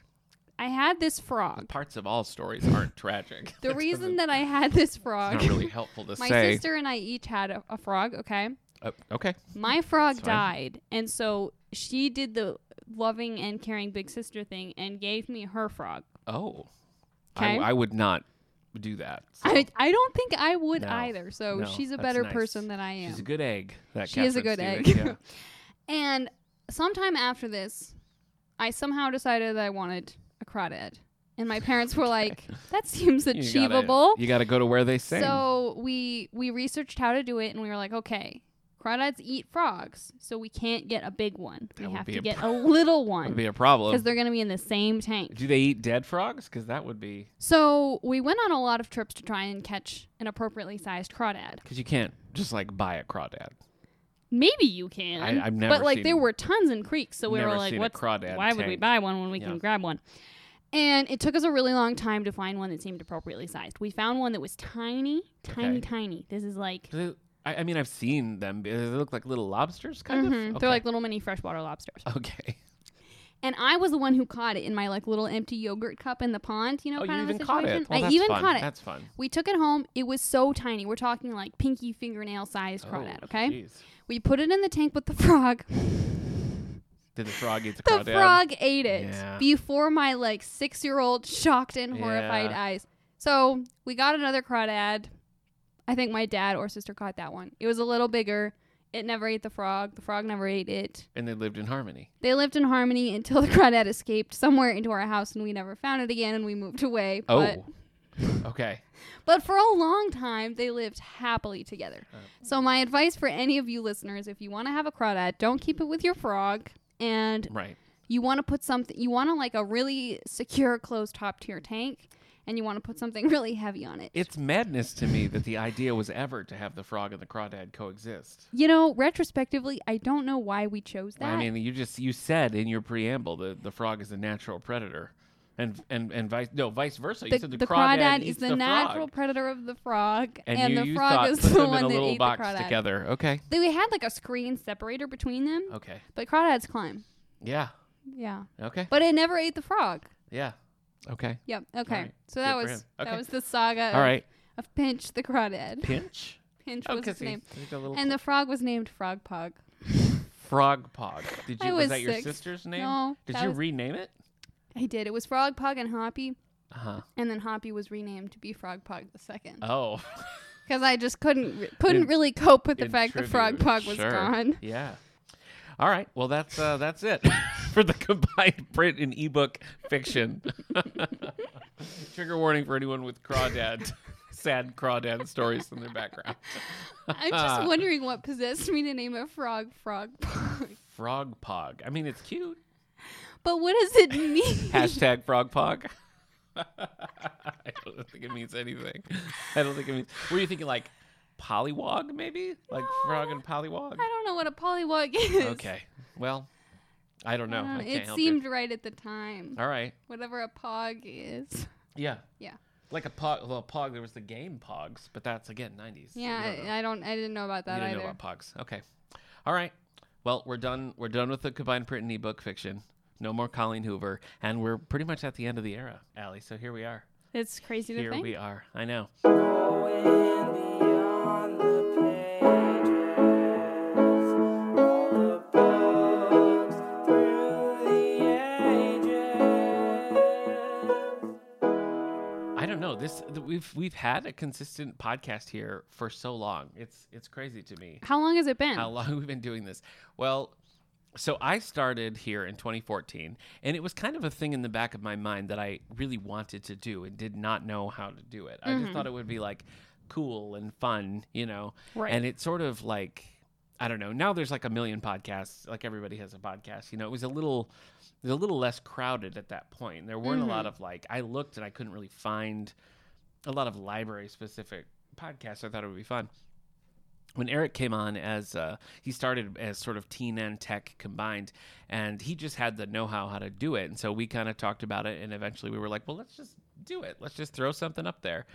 [SPEAKER 1] I had this frog.
[SPEAKER 2] Parts of all stories aren't tragic.
[SPEAKER 1] The reason that I had this
[SPEAKER 2] it's
[SPEAKER 1] frog,
[SPEAKER 2] not really helpful to
[SPEAKER 1] my
[SPEAKER 2] say.
[SPEAKER 1] My sister and I each had a, a frog. Okay,
[SPEAKER 2] Uh, okay.
[SPEAKER 1] my frog died, and so she did the loving and caring big sister thing and gave me her frog.
[SPEAKER 2] Oh. I, I would not do that. so
[SPEAKER 1] I, I don't think I would
[SPEAKER 2] No.
[SPEAKER 1] either. So
[SPEAKER 2] No,
[SPEAKER 1] she's a better
[SPEAKER 2] nice.
[SPEAKER 1] person than I am.
[SPEAKER 2] She's a good egg. That
[SPEAKER 1] She is a good
[SPEAKER 2] Stewart,
[SPEAKER 1] egg. And sometime after this, I somehow decided that I wanted a crawdad. And my parents were like, that seems
[SPEAKER 2] Yeah. You
[SPEAKER 1] achievable.
[SPEAKER 2] Gotta, you got to go to where they sing.
[SPEAKER 1] So we we researched how to do it and we were like, okay, crawdads eat frogs, so we can't get a big one.
[SPEAKER 2] That
[SPEAKER 1] we have to
[SPEAKER 2] a
[SPEAKER 1] get
[SPEAKER 2] pro-
[SPEAKER 1] a little one.
[SPEAKER 2] That would be a problem.
[SPEAKER 1] because they're going to be in the same tank.
[SPEAKER 2] Do they eat dead frogs? Because that would be
[SPEAKER 1] So we went on a lot of trips to try and catch an appropriately sized crawdad.
[SPEAKER 2] because you can't just like buy a crawdad.
[SPEAKER 1] Maybe you can.
[SPEAKER 2] I- I've never
[SPEAKER 1] But like there were tons in creeks, so we were like,
[SPEAKER 2] seen a
[SPEAKER 1] "What's
[SPEAKER 2] crawdad
[SPEAKER 1] why would we buy one when we
[SPEAKER 2] Yeah.
[SPEAKER 1] can grab one?" And it took us a really long time to find one that seemed appropriately sized. We found one that was tiny, tiny,
[SPEAKER 2] Okay.
[SPEAKER 1] tiny. This is like
[SPEAKER 2] I, I mean, I've seen them. They look like little lobsters, kind
[SPEAKER 1] Mhm.
[SPEAKER 2] of.
[SPEAKER 1] they're like little mini freshwater lobsters.
[SPEAKER 2] Okay.
[SPEAKER 1] And I was the one who caught it in my like little empty yogurt cup in the pond, you know,
[SPEAKER 2] oh, you
[SPEAKER 1] kind of
[SPEAKER 2] even
[SPEAKER 1] a
[SPEAKER 2] caught
[SPEAKER 1] situation.
[SPEAKER 2] it. Well,
[SPEAKER 1] I even
[SPEAKER 2] fun.
[SPEAKER 1] caught it.
[SPEAKER 2] That's fun.
[SPEAKER 1] we took it home. It was so tiny. We're talking like pinky fingernail sized crawdad,
[SPEAKER 2] Oh,
[SPEAKER 1] okay?
[SPEAKER 2] jeez.
[SPEAKER 1] We put it in the tank with the frog.
[SPEAKER 2] Did the frog eat the,
[SPEAKER 1] the
[SPEAKER 2] crawdad?
[SPEAKER 1] frog ate it
[SPEAKER 2] Yeah.
[SPEAKER 1] before my like six year old shocked and horrified
[SPEAKER 2] Yeah.
[SPEAKER 1] eyes. So we got another crawdad. I think my dad or sister caught that one. It was a little bigger. It never ate the frog. The frog never ate it.
[SPEAKER 2] And they lived in harmony.
[SPEAKER 1] They lived in harmony until the crawdad escaped somewhere into our house and we never found it again and we moved away. Oh. But
[SPEAKER 2] Oh. okay.
[SPEAKER 1] but for a long time they lived happily together.
[SPEAKER 2] Oh.
[SPEAKER 1] So my advice for any of you listeners, if you want to have a crawdad, don't keep it with your frog and
[SPEAKER 2] Right.
[SPEAKER 1] you want to put something you want to like a really secure closed top to your tank and you want to put something really heavy on it
[SPEAKER 2] It's madness to me that the idea was ever to have the frog and the crawdad coexist.
[SPEAKER 1] you know retrospectively i don't know why we chose that
[SPEAKER 2] I mean, you just you said in your preamble that the frog is a natural predator, and and and vice no vice versa.
[SPEAKER 1] the,
[SPEAKER 2] you said the,
[SPEAKER 1] the
[SPEAKER 2] crawdad,
[SPEAKER 1] crawdad is the,
[SPEAKER 2] the
[SPEAKER 1] natural predator of the frog
[SPEAKER 2] and,
[SPEAKER 1] and,
[SPEAKER 2] you,
[SPEAKER 1] the
[SPEAKER 2] you
[SPEAKER 1] frog is the one
[SPEAKER 2] in a
[SPEAKER 1] that
[SPEAKER 2] little
[SPEAKER 1] ate
[SPEAKER 2] box
[SPEAKER 1] the crawdad
[SPEAKER 2] together. Okay.
[SPEAKER 1] They- we had like a screen separator between them
[SPEAKER 2] Okay.
[SPEAKER 1] but crawdads climb
[SPEAKER 2] Yeah.
[SPEAKER 1] yeah
[SPEAKER 2] Okay.
[SPEAKER 1] but it never ate the frog
[SPEAKER 2] Yeah. Okay.
[SPEAKER 1] yep okay
[SPEAKER 2] right.
[SPEAKER 1] so that was
[SPEAKER 2] him.
[SPEAKER 1] that was the saga
[SPEAKER 2] All right.
[SPEAKER 1] of, of pinch the crawdad
[SPEAKER 2] Pinch.
[SPEAKER 1] pinch
[SPEAKER 2] Oh,
[SPEAKER 1] was his name and the frog was named frog pug
[SPEAKER 2] frog pog. Did
[SPEAKER 1] I
[SPEAKER 2] you? Was
[SPEAKER 1] was
[SPEAKER 2] that your sister's name?
[SPEAKER 1] no
[SPEAKER 2] Did you
[SPEAKER 1] was-
[SPEAKER 2] rename it?
[SPEAKER 1] I did. It was Frog Pug and Hoppy,
[SPEAKER 2] Uh huh.
[SPEAKER 1] and then Hoppy was renamed to be Frog Pug the second
[SPEAKER 2] Oh.
[SPEAKER 1] because I just couldn't re- couldn't
[SPEAKER 2] In-
[SPEAKER 1] really cope with the fact that Frog
[SPEAKER 2] tribute.
[SPEAKER 1] Pug was
[SPEAKER 2] Sure.
[SPEAKER 1] gone.
[SPEAKER 2] Yeah. All right. Well, that's uh, that's it for the combined print and ebook fiction. Trigger warning for anyone with crawdad, sad crawdad stories in their background.
[SPEAKER 1] I'm just wondering what possessed me to name a frog Frog Pug.
[SPEAKER 2] Frog pog. I mean, it's cute.
[SPEAKER 1] But what does it mean?
[SPEAKER 2] Hashtag frog pog. I don't think it means anything. I don't think it means. Were you thinking like pollywog, maybe? Like frog and pollywog?
[SPEAKER 1] I don't know what a pollywog is.
[SPEAKER 2] Okay. Well, I don't know.
[SPEAKER 1] Uh, I don't
[SPEAKER 2] I can't
[SPEAKER 1] it
[SPEAKER 2] help
[SPEAKER 1] seemed right at the time.
[SPEAKER 2] All right.
[SPEAKER 1] Whatever a pog is.
[SPEAKER 2] Yeah.
[SPEAKER 1] Yeah.
[SPEAKER 2] Like a pog. Well, pog. There was the game Pogs, but that's again '90s.
[SPEAKER 1] Yeah,
[SPEAKER 2] you don't.
[SPEAKER 1] I, I don't. I didn't know about that
[SPEAKER 2] you didn't
[SPEAKER 1] either.
[SPEAKER 2] know about Pogs. Okay. All right. Well, we're done. We're done with the combined print and ebook fiction. No more Colleen Hoover, and we're pretty much at the end of the era, Allie. So here we are.
[SPEAKER 1] It's crazy to
[SPEAKER 2] Here
[SPEAKER 1] think.
[SPEAKER 2] we are. I know. This we've we've had a consistent podcast here for so long. It's it's crazy to me
[SPEAKER 1] How long has it been?
[SPEAKER 2] how long have we've been doing this. Well, so I started here in 2014, and it was kind of a thing in the back of my mind that I really wanted to do and did not know how to do it. I just
[SPEAKER 1] Mhm.
[SPEAKER 2] thought it would be like cool and fun, you know.
[SPEAKER 1] Right.
[SPEAKER 2] And it's sort of like I don't know. Now there's like a million podcasts. Like everybody has a podcast. You know, it was a little it was a little less crowded at that point. There weren't a lot
[SPEAKER 1] Mhm.
[SPEAKER 2] of like I looked and I couldn't really find a lot of library specific podcasts. I thought it would be fun. When Eric came on as uh, he started as sort of teen and tech combined, and he just had the know-how how to do it, and so we kind of talked about it, and eventually we were like, well, let's just do it. Let's just throw something up there.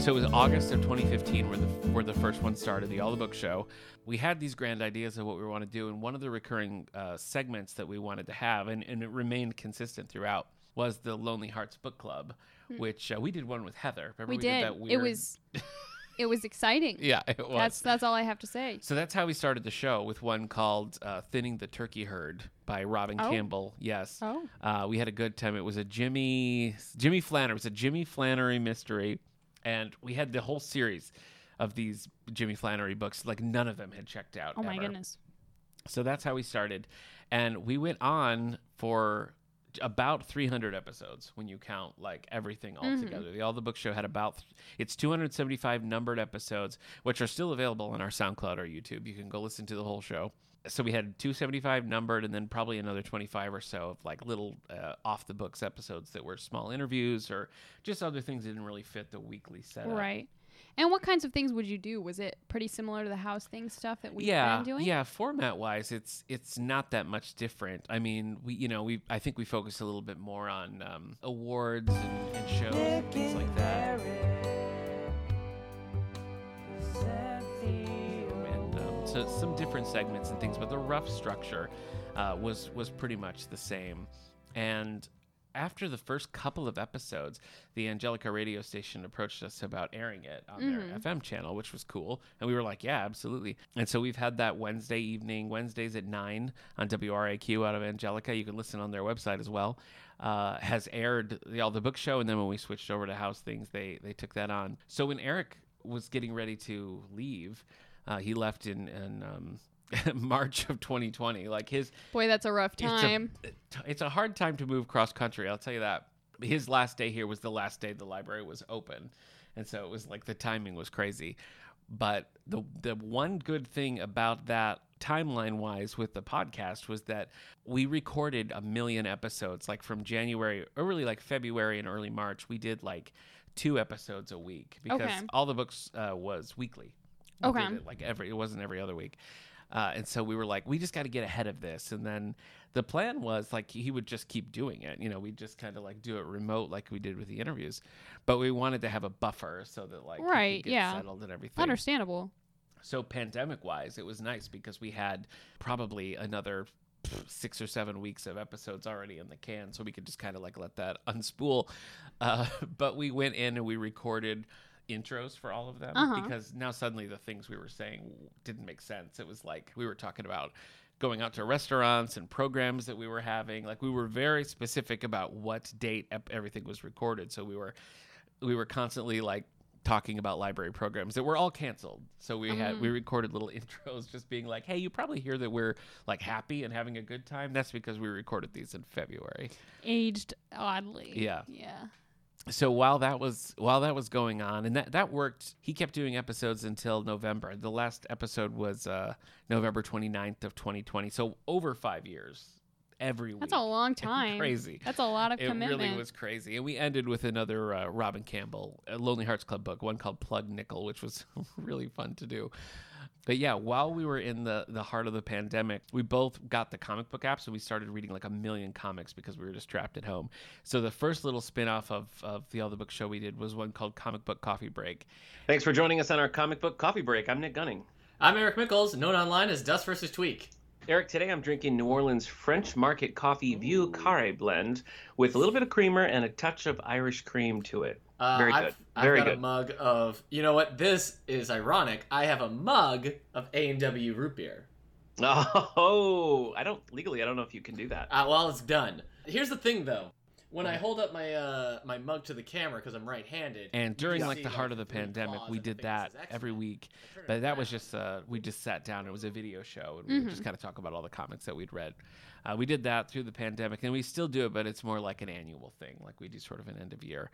[SPEAKER 2] So it was August of 2015 where the where the first one started, the All the Book Show. We had these grand ideas of what we want to do, and one of the recurring uh, segments that we wanted to have, and, and it remained consistent throughout, was the Lonely Hearts Book Club, which uh, we did one with Heather. Remember
[SPEAKER 1] Hmm. we, did.
[SPEAKER 2] that
[SPEAKER 1] It was it was exciting.
[SPEAKER 2] yeah, it was.
[SPEAKER 1] That's that's all I have to say.
[SPEAKER 2] So that's how we started the show with one called uh, "Thinning the Turkey Herd" by Robert
[SPEAKER 1] Oh.
[SPEAKER 2] Campbell. Yes,
[SPEAKER 1] Oh.
[SPEAKER 2] uh, we had a good time. It was a Jimmy Jimmy Flannery. It was a Jimmy Flannery mystery, and we had the whole series of these Jimmy Flannery books. Like none of them had checked out.
[SPEAKER 1] Oh my
[SPEAKER 2] ever.
[SPEAKER 1] goodness.
[SPEAKER 2] So that's how we started, and we went on for about 300 episodes when you count like everything all
[SPEAKER 1] Mhm.
[SPEAKER 2] together. The All the Book Show had about it's 275 numbered episodes, which are still available on our SoundCloud or YouTube. You can go listen to the whole show. So we had 275 numbered, and then probably another 25 or so of like little uh, off the books episodes that were small interviews or just other things that didn't really fit the weekly setup.
[SPEAKER 1] Right. And what kinds of things would you do? Was it pretty similar to the house thing stuff that we've
[SPEAKER 2] yeah,
[SPEAKER 1] been doing?
[SPEAKER 2] Yeah, format wise, it's it's not that much different. I mean, we you know we I think we focus a little bit more on um, awards and, and shows and things like that, so some different segments and things. But the rough structure uh, was was pretty much the same. And after the first couple of episodes, the Angelica radio station approached us about airing it on
[SPEAKER 1] Mhm.
[SPEAKER 2] their FM channel, which was cool. And we were like, yeah, absolutely. And so we've had that Wednesday evening, Wednesdays at 9 on WRAQ out of Angelica. You can listen on their website as well. Uh, has aired the All the Book Show. And then when we switched over to How's Things, they, they took that on. So when Eric was getting ready to leave, uh, he left in, in um, March of 2020. Like his
[SPEAKER 1] Boy, that's a rough
[SPEAKER 2] it's a-
[SPEAKER 1] time.
[SPEAKER 2] it's a hard time to move cross country. I'll tell you that. His last day here was the last day the library was open, and so it was like the timing was crazy. But the the one good thing about that timeline wise with the podcast was that we recorded a million episodes like from January early like February and early March we did like two episodes a week because
[SPEAKER 1] Okay.
[SPEAKER 2] all the books uh, was weekly.
[SPEAKER 1] Okay.
[SPEAKER 2] it, like every it wasn't every other week. Uh, and so we were like, we just got to get ahead of this. And then the plan was like he would just keep doing it. You know, we just kind of like do it remote like we did with the interviews. But we wanted to have a buffer so that like
[SPEAKER 1] Right,
[SPEAKER 2] get
[SPEAKER 1] yeah.
[SPEAKER 2] settled and everything.
[SPEAKER 1] Understandable.
[SPEAKER 2] So pandemic wise, it was nice because we had probably another six or seven weeks of episodes already in the can, so we could just kind of like let that unspool. Uh, but we went in and we recorded intros for all of them
[SPEAKER 1] Uh-huh.
[SPEAKER 2] because now suddenly the things we were saying didn't make sense. It was like we were talking about going out to restaurants and programs that we were having. Like we were very specific about what date everything was recorded. So we were we were constantly like talking about library programs that were all canceled. So we had we recorded little intros just being like, "Hey, you probably hear that we're like happy and having a good time. That's because we recorded these in February."
[SPEAKER 1] Aged oddly.
[SPEAKER 2] Yeah.
[SPEAKER 1] Yeah.
[SPEAKER 2] So while that was while that was going on and that that worked, he kept doing episodes until November. The last episode was uh November 29th of 2020. So over 5 years every week.
[SPEAKER 1] That's a long time.
[SPEAKER 2] Crazy.
[SPEAKER 1] That's a lot of
[SPEAKER 2] It
[SPEAKER 1] commitment.
[SPEAKER 2] really was crazy. And we ended with another uh, Robert Campbell, Lonely Hearts Club book, one called Plug Nickel, which was really fun to do. But yeah, while we were in the the heart of the pandemic, we both got the comic book app, so we started reading like a million comics because we were just trapped at home. So the first little spin-off of of the All the Book show we did was one called Comic Book Coffee Break.
[SPEAKER 4] Thanks for joining us on our comic book coffee break. I'm Nick Gunning.
[SPEAKER 5] I'm Eric Mickles, known online as Dust versus Tweak.
[SPEAKER 4] Eric, today I'm drinking New Orleans French Market Coffee Vieux Carre blend with a little bit of creamer and a touch of Irish cream to it.
[SPEAKER 5] Uh,
[SPEAKER 4] Very
[SPEAKER 5] I've,
[SPEAKER 4] good.
[SPEAKER 5] I've
[SPEAKER 4] Very
[SPEAKER 5] got
[SPEAKER 4] good.
[SPEAKER 5] a mug of. You know what? This is ironic. I have a mug of A and W root beer.
[SPEAKER 4] Oh, I don't legally. I don't know if you can do that.
[SPEAKER 5] Uh, well, it's done. Here's the thing, though. When I hold up my uh, my mug to the camera because I'm right-handed,
[SPEAKER 2] And during like the heart of the pandemic, we did that every week.
[SPEAKER 5] I turn it
[SPEAKER 2] But that was just uh, we just sat down. It was a video show, and we would
[SPEAKER 1] Mhm.
[SPEAKER 2] just kind of talk about all the comics that we'd read. Uh, we did that through the pandemic, and we still do it, but it's more like an annual thing. Like we do sort of an end of year.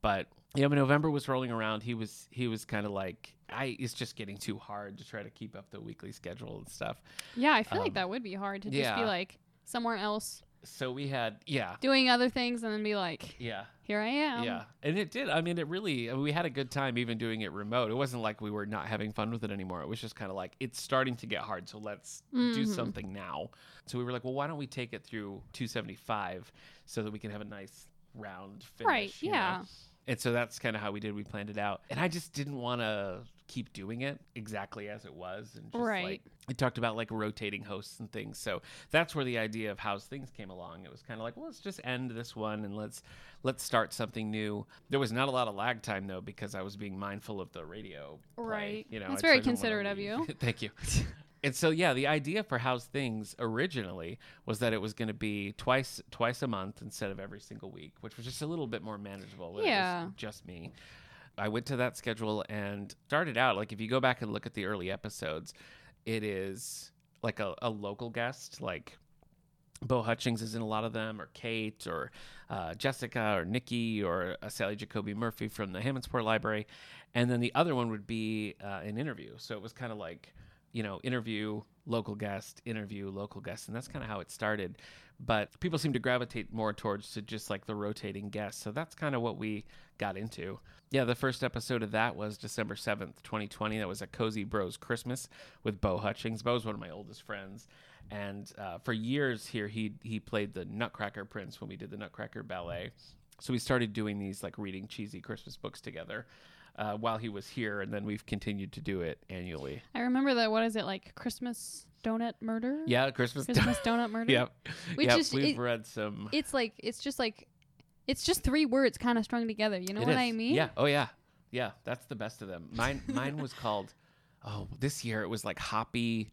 [SPEAKER 2] But yeah, when November was rolling around, he was he was kind of like, I it's just getting too hard to try to keep up the weekly schedule and stuff.
[SPEAKER 1] Yeah, I feel
[SPEAKER 2] Um,
[SPEAKER 1] like that would be hard to just
[SPEAKER 2] yeah.
[SPEAKER 1] be like somewhere else
[SPEAKER 2] So we had yeah
[SPEAKER 1] doing other things and then be like,
[SPEAKER 2] yeah
[SPEAKER 1] here I am.
[SPEAKER 2] yeah, and it did. I mean, it really. I mean, we had a good time even doing it remote. It wasn't like we were not having fun with it anymore. It was just kind of like it's starting to get hard, so let's do
[SPEAKER 1] Mhm.
[SPEAKER 2] something now. So we were like, well, why don't we take it through 275 so that we can have a nice round finish?
[SPEAKER 1] Right,
[SPEAKER 2] you know?
[SPEAKER 1] yeah.
[SPEAKER 2] And so that's kind of how we did. We planned it out, and I just didn't want to keep doing it exactly as it was, and just
[SPEAKER 1] Right.
[SPEAKER 2] like we talked about like rotating hosts and things. So that's where the idea of how's things came along. It was kind of like, well, let's just end this one and let's let's start something new. There was not a lot of lag time though because I was being mindful of the radio. play,
[SPEAKER 1] Right.
[SPEAKER 2] You know, it's
[SPEAKER 1] very considerate of you.
[SPEAKER 2] Thank you. And so yeah, the idea for How's Things originally was that it was going to be twice twice a month instead of every single week, which was just a little bit more manageable. it
[SPEAKER 1] Yeah.
[SPEAKER 2] just me. I went to that schedule and started out like if you go back and look at the early episodes, it is like a, a local guest like Bo Hutchings is in a lot of them, or Kate, or uh, Jessica, or Nikki, or uh, Sally Jacoby Murphy from the Hammondsport Library, and then the other one would be uh, an interview. So it was kind of like, you know, interview local guest, interview local guest, and that's kind of how it started. But people seem to gravitate more towards to just like the rotating guests. So that's kind of what we got into. Yeah, the first episode of that was December 7th, 2020. That was a Cozy Bros Christmas with Bo Hutchings. Bo's one of my oldest friends. And uh, for years here, he, he played the Nutcracker Prince when we did the Nutcracker Ballet. So we started doing these like reading cheesy Christmas books together uh, while he was here. And then we've continued to do it annually.
[SPEAKER 1] I remember that. What is it like? Christmas donut murder.
[SPEAKER 2] Yeah, Christmas.
[SPEAKER 1] Christmas donut murder.
[SPEAKER 2] yep.
[SPEAKER 1] Which
[SPEAKER 2] yep.
[SPEAKER 1] is-
[SPEAKER 2] we've
[SPEAKER 1] it-
[SPEAKER 2] read some.
[SPEAKER 1] It's like it's just like it's just three words kind of strung together. You know
[SPEAKER 2] It
[SPEAKER 1] what
[SPEAKER 2] is.
[SPEAKER 1] I mean?
[SPEAKER 2] Yeah. Oh yeah. Yeah. That's the best of them. Mine mine was called oh, this year it was like Hoppy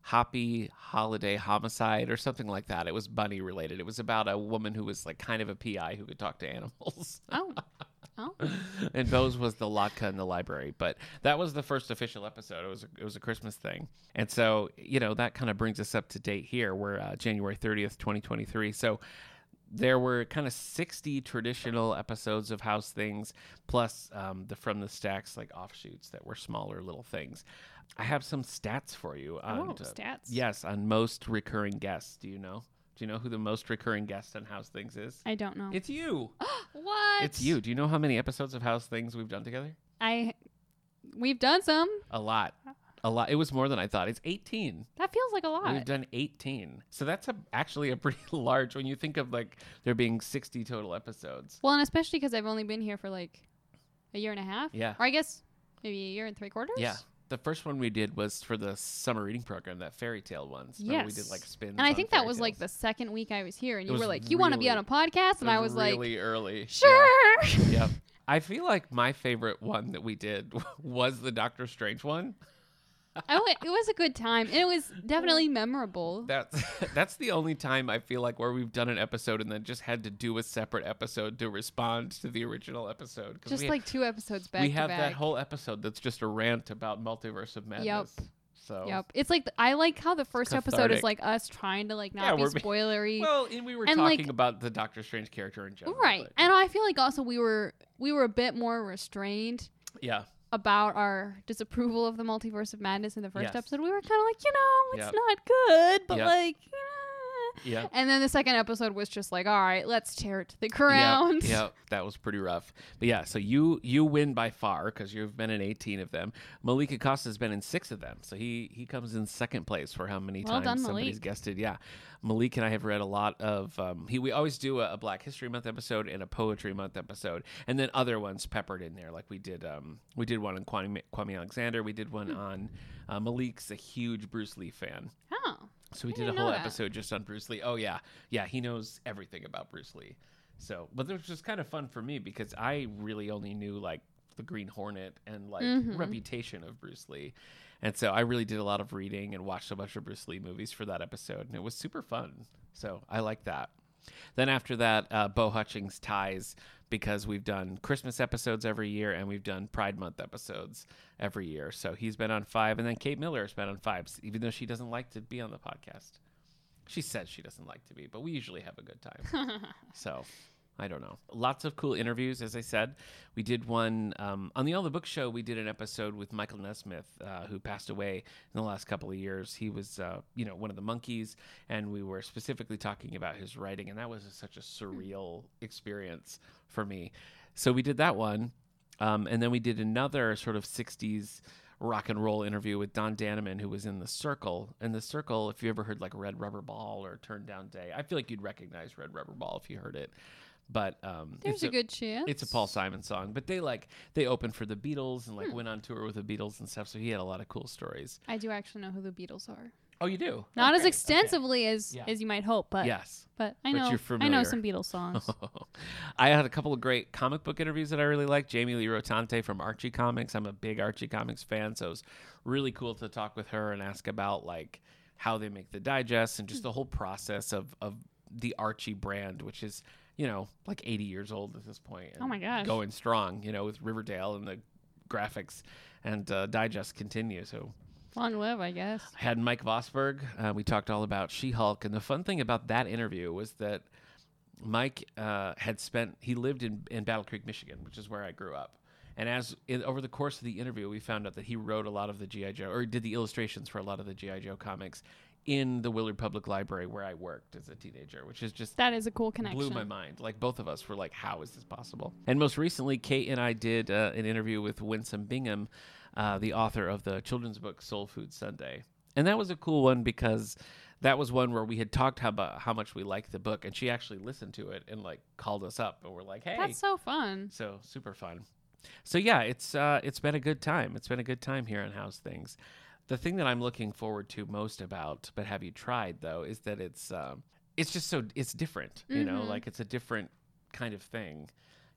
[SPEAKER 2] Hoppy Holiday Homicide or something like that. It was bunny related. It was about a woman who was like kind of a PI who could talk to animals.
[SPEAKER 1] Oh. Oh.
[SPEAKER 2] and Bose was the Latka in the library. But that was the first official episode. It was a, it was a Christmas thing, and so you know that kind of brings us up to date here. We're uh, January thirtieth, twenty twenty three. So there were kind of 60 traditional episodes of How's Things, plus um, the From the Stacks like offshoots that were smaller little things. I have some stats for you. On,
[SPEAKER 1] Oh,
[SPEAKER 2] uh,
[SPEAKER 1] stats.
[SPEAKER 2] Yes, on most recurring guests. Do you know? Do you know who the most recurring guest on How's Things is?
[SPEAKER 1] I don't know.
[SPEAKER 2] It's you.
[SPEAKER 1] what?
[SPEAKER 2] It's you. Do you know how many episodes of How's Things we've done together?
[SPEAKER 1] I. We've done some.
[SPEAKER 2] A lot. A lot. It was more than I thought. It's 18.
[SPEAKER 1] That feels like a lot.
[SPEAKER 2] We've done 18. So that's a, actually a pretty large when you think of like there being 60 total episodes.
[SPEAKER 1] well, and especially because I've only been here for like a year and a half.
[SPEAKER 2] Yeah.
[SPEAKER 1] Or I guess maybe a year and three quarters.
[SPEAKER 2] Yeah. The first one we did was for the summer reading program, that fairy tale ones. Remember We did like spins.
[SPEAKER 1] And I think that was like the second week I was here, and you were like, "You want to be on a podcast?" And
[SPEAKER 2] It
[SPEAKER 1] I was like,
[SPEAKER 2] really early. Yeah.
[SPEAKER 1] "Sure."
[SPEAKER 2] Yep. I feel like my favorite one that we did was the Doctor Strange one.
[SPEAKER 1] Oh, it, it was a good time, and it was definitely memorable.
[SPEAKER 2] That's that's the only time I feel like where we've done an episode and then just had to do a separate episode to respond to the original episode.
[SPEAKER 1] Just
[SPEAKER 2] we,
[SPEAKER 1] like two episodes back
[SPEAKER 2] we have
[SPEAKER 1] back.
[SPEAKER 2] that whole episode that's just a rant about multiverse of madness. So
[SPEAKER 1] Yep. It's like I like how the first episode is like us trying to like
[SPEAKER 2] Yeah,
[SPEAKER 1] not be
[SPEAKER 2] we're be-
[SPEAKER 1] spoilery.
[SPEAKER 2] Well, and we were
[SPEAKER 1] And,
[SPEAKER 2] talking
[SPEAKER 1] like-
[SPEAKER 2] about the Doctor Strange character in general.
[SPEAKER 1] right.
[SPEAKER 2] but-
[SPEAKER 1] And I feel like also we were we were a bit more restrained
[SPEAKER 2] yeah.
[SPEAKER 1] About our disapproval of the multiverse of madness in the first
[SPEAKER 2] Yes.
[SPEAKER 1] episode. We were kind of like, you know, it's
[SPEAKER 2] Yep.
[SPEAKER 1] not good, but
[SPEAKER 2] Yep.
[SPEAKER 1] like, eh.
[SPEAKER 2] Yeah.
[SPEAKER 1] And then the second episode was just like, all right, let's tear it to the ground.
[SPEAKER 2] yeah, that was pretty rough. But yeah, so you you win by far because you've been in 18 of them. Malik Acosta has been in six of them, so he he comes in second place for how many
[SPEAKER 1] Well
[SPEAKER 2] times
[SPEAKER 1] done,
[SPEAKER 2] somebody's
[SPEAKER 1] Malik.
[SPEAKER 2] guested. Yeah, Malik and I have read a lot of. Um, he we always do a, a Black History Month episode and a Poetry Month episode, and then other ones peppered in there. Like we did um we did one on Kwame, Kwame Alexander. We did
[SPEAKER 1] Hmm.
[SPEAKER 2] one on uh, Malik's a huge Bruce Lee fan.
[SPEAKER 1] Oh.
[SPEAKER 2] So we
[SPEAKER 1] I
[SPEAKER 2] did a whole episode just on Bruce Lee. Oh yeah, yeah, he knows everything about Bruce Lee. So, but it was just kind of fun for me because I really only knew like the Green Hornet and like
[SPEAKER 1] Mhm.
[SPEAKER 2] reputation of Bruce Lee, and so I really did a lot of reading and watched a bunch of Bruce Lee movies for that episode, and it was super fun. So I like that. Then after that, uh, Bo Hutchings ties because we've done Christmas episodes every year and we've done Pride Month episodes every year. So he's been on five, and then Kate Miller has been on five, even though she doesn't like to be on the podcast. She says she doesn't like to be, but we usually have a good time. so I don't know. Lots of cool interviews, as I said. We did one um, on the All the Book Show. We did an episode with Michael Nesmith, uh, who passed away in the last couple of years. He was, uh, you know, one of the Monkees, and we were specifically talking about his writing, and that was such a surreal experience for me. So we did that one, um, and then we did another sort of '60s rock and roll interview with Don Dannemann, who was in The Cyrkle. And The Cyrkle, if you ever heard like Red Rubber Ball or Turn Down Day, I feel like you'd recognize Red Rubber Ball if you heard it. But um,
[SPEAKER 1] There's
[SPEAKER 2] it's
[SPEAKER 1] a, good chance.
[SPEAKER 2] it's a Paul Simon song, but they like they opened for the Beatles and like
[SPEAKER 1] Hmm.
[SPEAKER 2] went on tour with the Beatles and stuff. So he had a lot of cool stories.
[SPEAKER 1] I do actually know who the Beatles are.
[SPEAKER 2] Oh, you do?
[SPEAKER 1] Not as
[SPEAKER 2] Okay,
[SPEAKER 1] extensively as
[SPEAKER 2] Yeah.
[SPEAKER 1] as you might hope, but.
[SPEAKER 2] Yes.
[SPEAKER 1] but I
[SPEAKER 2] But
[SPEAKER 1] know
[SPEAKER 2] you're
[SPEAKER 1] I know some Beatles songs.
[SPEAKER 2] I had a couple of great comic book interviews that I really liked. Jamie Lee Rotante from Archie Comics. I'm a big Archie Comics fan, so it was really cool to talk with her and ask about like how they make the digests and just the whole process of of the Archie brand, which is you know like 80 years old at this point.
[SPEAKER 1] Oh my
[SPEAKER 2] and
[SPEAKER 1] gosh.
[SPEAKER 2] going strong. You know with Riverdale and the graphics and uh, digest continue. So
[SPEAKER 1] Long live, I guess.
[SPEAKER 2] I had Mike Vosburg. Uh, we talked all about She Hulk, and the fun thing about that interview was that Mike uh, had spent. He lived in in Battle Creek, Michigan, which is where I grew up. And as in, over the course of the interview, we found out that he wrote a lot of the GI Joe, or did the illustrations for a lot of the GI Joe comics in the Willard Public Library where I worked as a teenager, which is just
[SPEAKER 1] That is a cool connection.
[SPEAKER 2] blew my mind. Like both of us were like, "How is this possible?" And most recently, Kate and I did uh, an interview with Winsome Bingham, uh, the author of the children's book Soul Food Sunday, and that was a cool one because that was one where we had talked about how much we liked the book, and she actually listened to it and like called us up, and we're like, "Hey."
[SPEAKER 1] That's so fun.
[SPEAKER 2] So super fun. So yeah, it's uh, it's been a good time. It's been a good time here on How's Things. The thing that I'm looking forward to most about, but have you tried though, is that it's um, it's just so it's different. You know,
[SPEAKER 1] Mhm.
[SPEAKER 2] like it's a different kind of thing.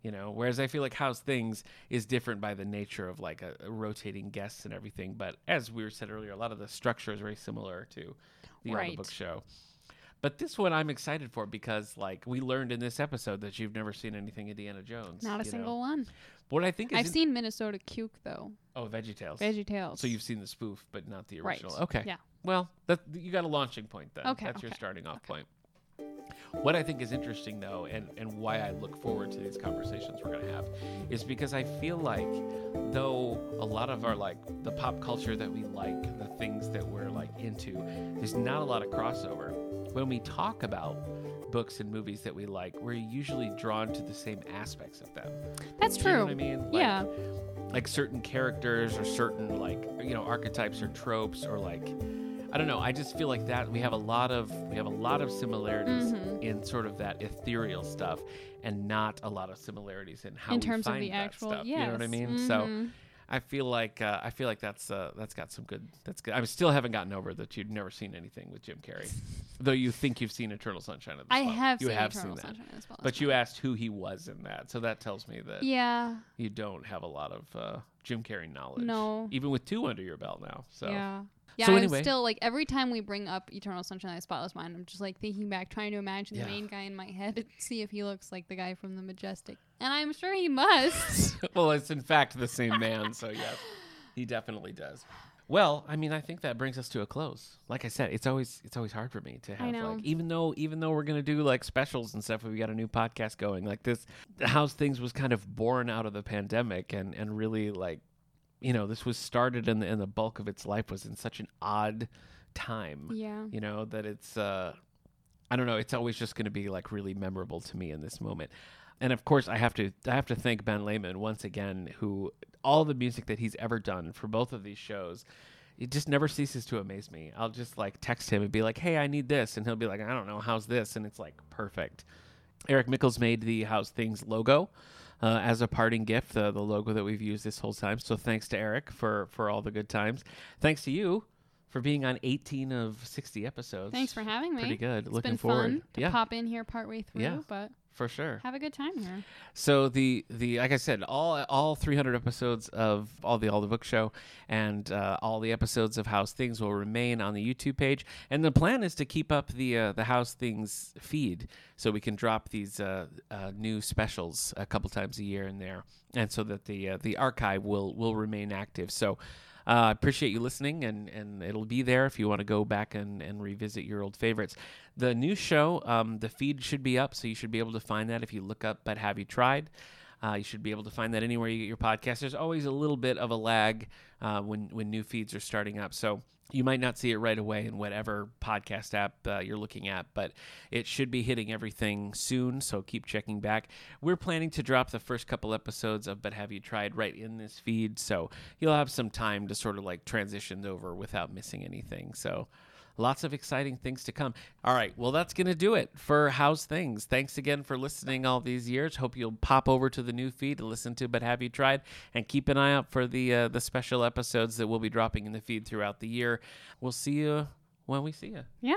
[SPEAKER 2] You know, whereas I feel like How's Things is different by the nature of like a, a rotating guests and everything. But as we were said earlier, a lot of the structure is very similar to the
[SPEAKER 1] Right.
[SPEAKER 2] Book Show. But this one I'm excited for because like we learned in this episode that you've never seen anything Indiana Jones.
[SPEAKER 1] Not a
[SPEAKER 2] you know?
[SPEAKER 1] single one.
[SPEAKER 2] What I think is
[SPEAKER 1] I've
[SPEAKER 2] in-
[SPEAKER 1] seen Minnesota Cuke though.
[SPEAKER 2] oh Veggie VeggieTales.
[SPEAKER 1] Veggie Tales.
[SPEAKER 2] So you've seen the spoof, but not the original. Right. Okay.
[SPEAKER 1] Yeah.
[SPEAKER 2] Well, that you got a launching point then.
[SPEAKER 1] Okay,
[SPEAKER 2] That's your starting off
[SPEAKER 1] okay.
[SPEAKER 2] point. What I think is interesting though, and, and why I look forward to these conversations we're gonna have, is because I feel like though a lot of our like the pop culture that we like, the things that we're like into, there's not a lot of crossover. When we talk about books and movies that we like, we're usually drawn to the same aspects of them.
[SPEAKER 1] That's
[SPEAKER 2] Do you know
[SPEAKER 1] true.
[SPEAKER 2] what I mean? Like,
[SPEAKER 1] yeah.
[SPEAKER 2] like certain characters or certain like you know archetypes or tropes or like I don't know. I just feel like that we have a lot of we have a lot of similarities
[SPEAKER 1] Mhm.
[SPEAKER 2] in sort of that ethereal stuff, and not a lot of similarities in how
[SPEAKER 1] In terms of the actual,
[SPEAKER 2] stuff.
[SPEAKER 1] yes.
[SPEAKER 2] You know what I mean? So
[SPEAKER 1] Mhm.
[SPEAKER 2] I feel like uh, I feel like that's uh, that's got some good. That's good. I still haven't gotten over that you've never seen anything with Jim Carrey, though you think you've seen Eternal Sunshine of the
[SPEAKER 1] I have
[SPEAKER 2] you
[SPEAKER 1] seen
[SPEAKER 2] have
[SPEAKER 1] Eternal
[SPEAKER 2] seen that.
[SPEAKER 1] Sunshine of the Spotless
[SPEAKER 2] But you
[SPEAKER 1] Mind.
[SPEAKER 2] asked who he was in that, so that tells me that
[SPEAKER 1] Yeah.
[SPEAKER 2] you don't have a lot of uh, Jim Carrey knowledge.
[SPEAKER 1] No.
[SPEAKER 2] Even with two under your belt now. So
[SPEAKER 1] Yeah. Yeah,
[SPEAKER 2] So
[SPEAKER 1] I'm
[SPEAKER 2] anyway.
[SPEAKER 1] still like every time we bring up Eternal Sunshine of the Spotless Mind, I'm just like thinking back, trying to imagine
[SPEAKER 2] Yeah.
[SPEAKER 1] the main guy in my head and see if he looks like the guy from the Majestic. And I'm sure he must.
[SPEAKER 2] well, it's in fact the same man, so yes, he definitely does. Well, I mean, I think that brings us to a close. Like I said, it's always it's always hard for me to have like even though even though we're gonna do like specials and stuff, we got a new podcast going like this. How's things was kind of born out of the pandemic and and really like, you know, this was started and the, and the bulk of its life was in such an odd time.
[SPEAKER 1] yeah.
[SPEAKER 2] you know that it's uh I don't know. It's always just going to be like really memorable to me in this moment. And of course, I have to I have to thank Ben Lehman once again, who all the music that he's ever done for both of these shows, it just never ceases to amaze me. I'll just like text him and be like, "Hey, I need this," and he'll be like, "I don't know, how's this?" And it's like perfect. Eric Mickles made the How's Things logo uh, as a parting gift, uh, the logo that we've used this whole time. So thanks to Eric for for all the good times. Thanks to you for being on 18 of 60 episodes.
[SPEAKER 1] Thanks for having me.
[SPEAKER 2] Pretty good.
[SPEAKER 1] It's
[SPEAKER 2] Looking
[SPEAKER 1] been
[SPEAKER 2] forward.
[SPEAKER 1] fun to
[SPEAKER 2] yeah,
[SPEAKER 1] pop in here partway through,
[SPEAKER 2] Yeah.
[SPEAKER 1] but
[SPEAKER 2] for sure.
[SPEAKER 1] have a good time here.
[SPEAKER 2] So the the like I said, all all 300 episodes of all the all the book show and uh, all the episodes of How's Things will remain on the YouTube page. And the plan is to keep up the uh, the How's Things feed so we can drop these uh, uh, new specials a couple times a year in there, and so that the uh, the archive will will remain active. So. Uh, I appreciate you listening, and, and it'll be there if you want to go back and, and revisit your old favorites. The new show, um, the feed should be up, so you should be able to find that if you look up But Have You Tried? Uh, you should be able to find that anywhere you get your podcast. There's always a little bit of a lag uh, when, when new feeds are starting up. So you might not see it right away in whatever podcast app uh, you're looking at, but it should be hitting everything soon. So keep checking back. We're planning to drop the first couple episodes of But Have You Tried right in this feed. So you'll have some time to sort of like transition over without missing anything. So lots of exciting things to come. All right, well, that's going to do it for How's Things. Thanks again for listening all these years. Hope you'll pop over to the new feed to listen to But Have You Tried? And keep an eye out for the, uh, the special episodes that we'll be dropping in the feed throughout the year. We'll see you when we see you.
[SPEAKER 1] Yeah.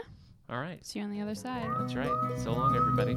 [SPEAKER 2] All right.
[SPEAKER 1] See you on the other side.
[SPEAKER 2] That's right. So long, everybody.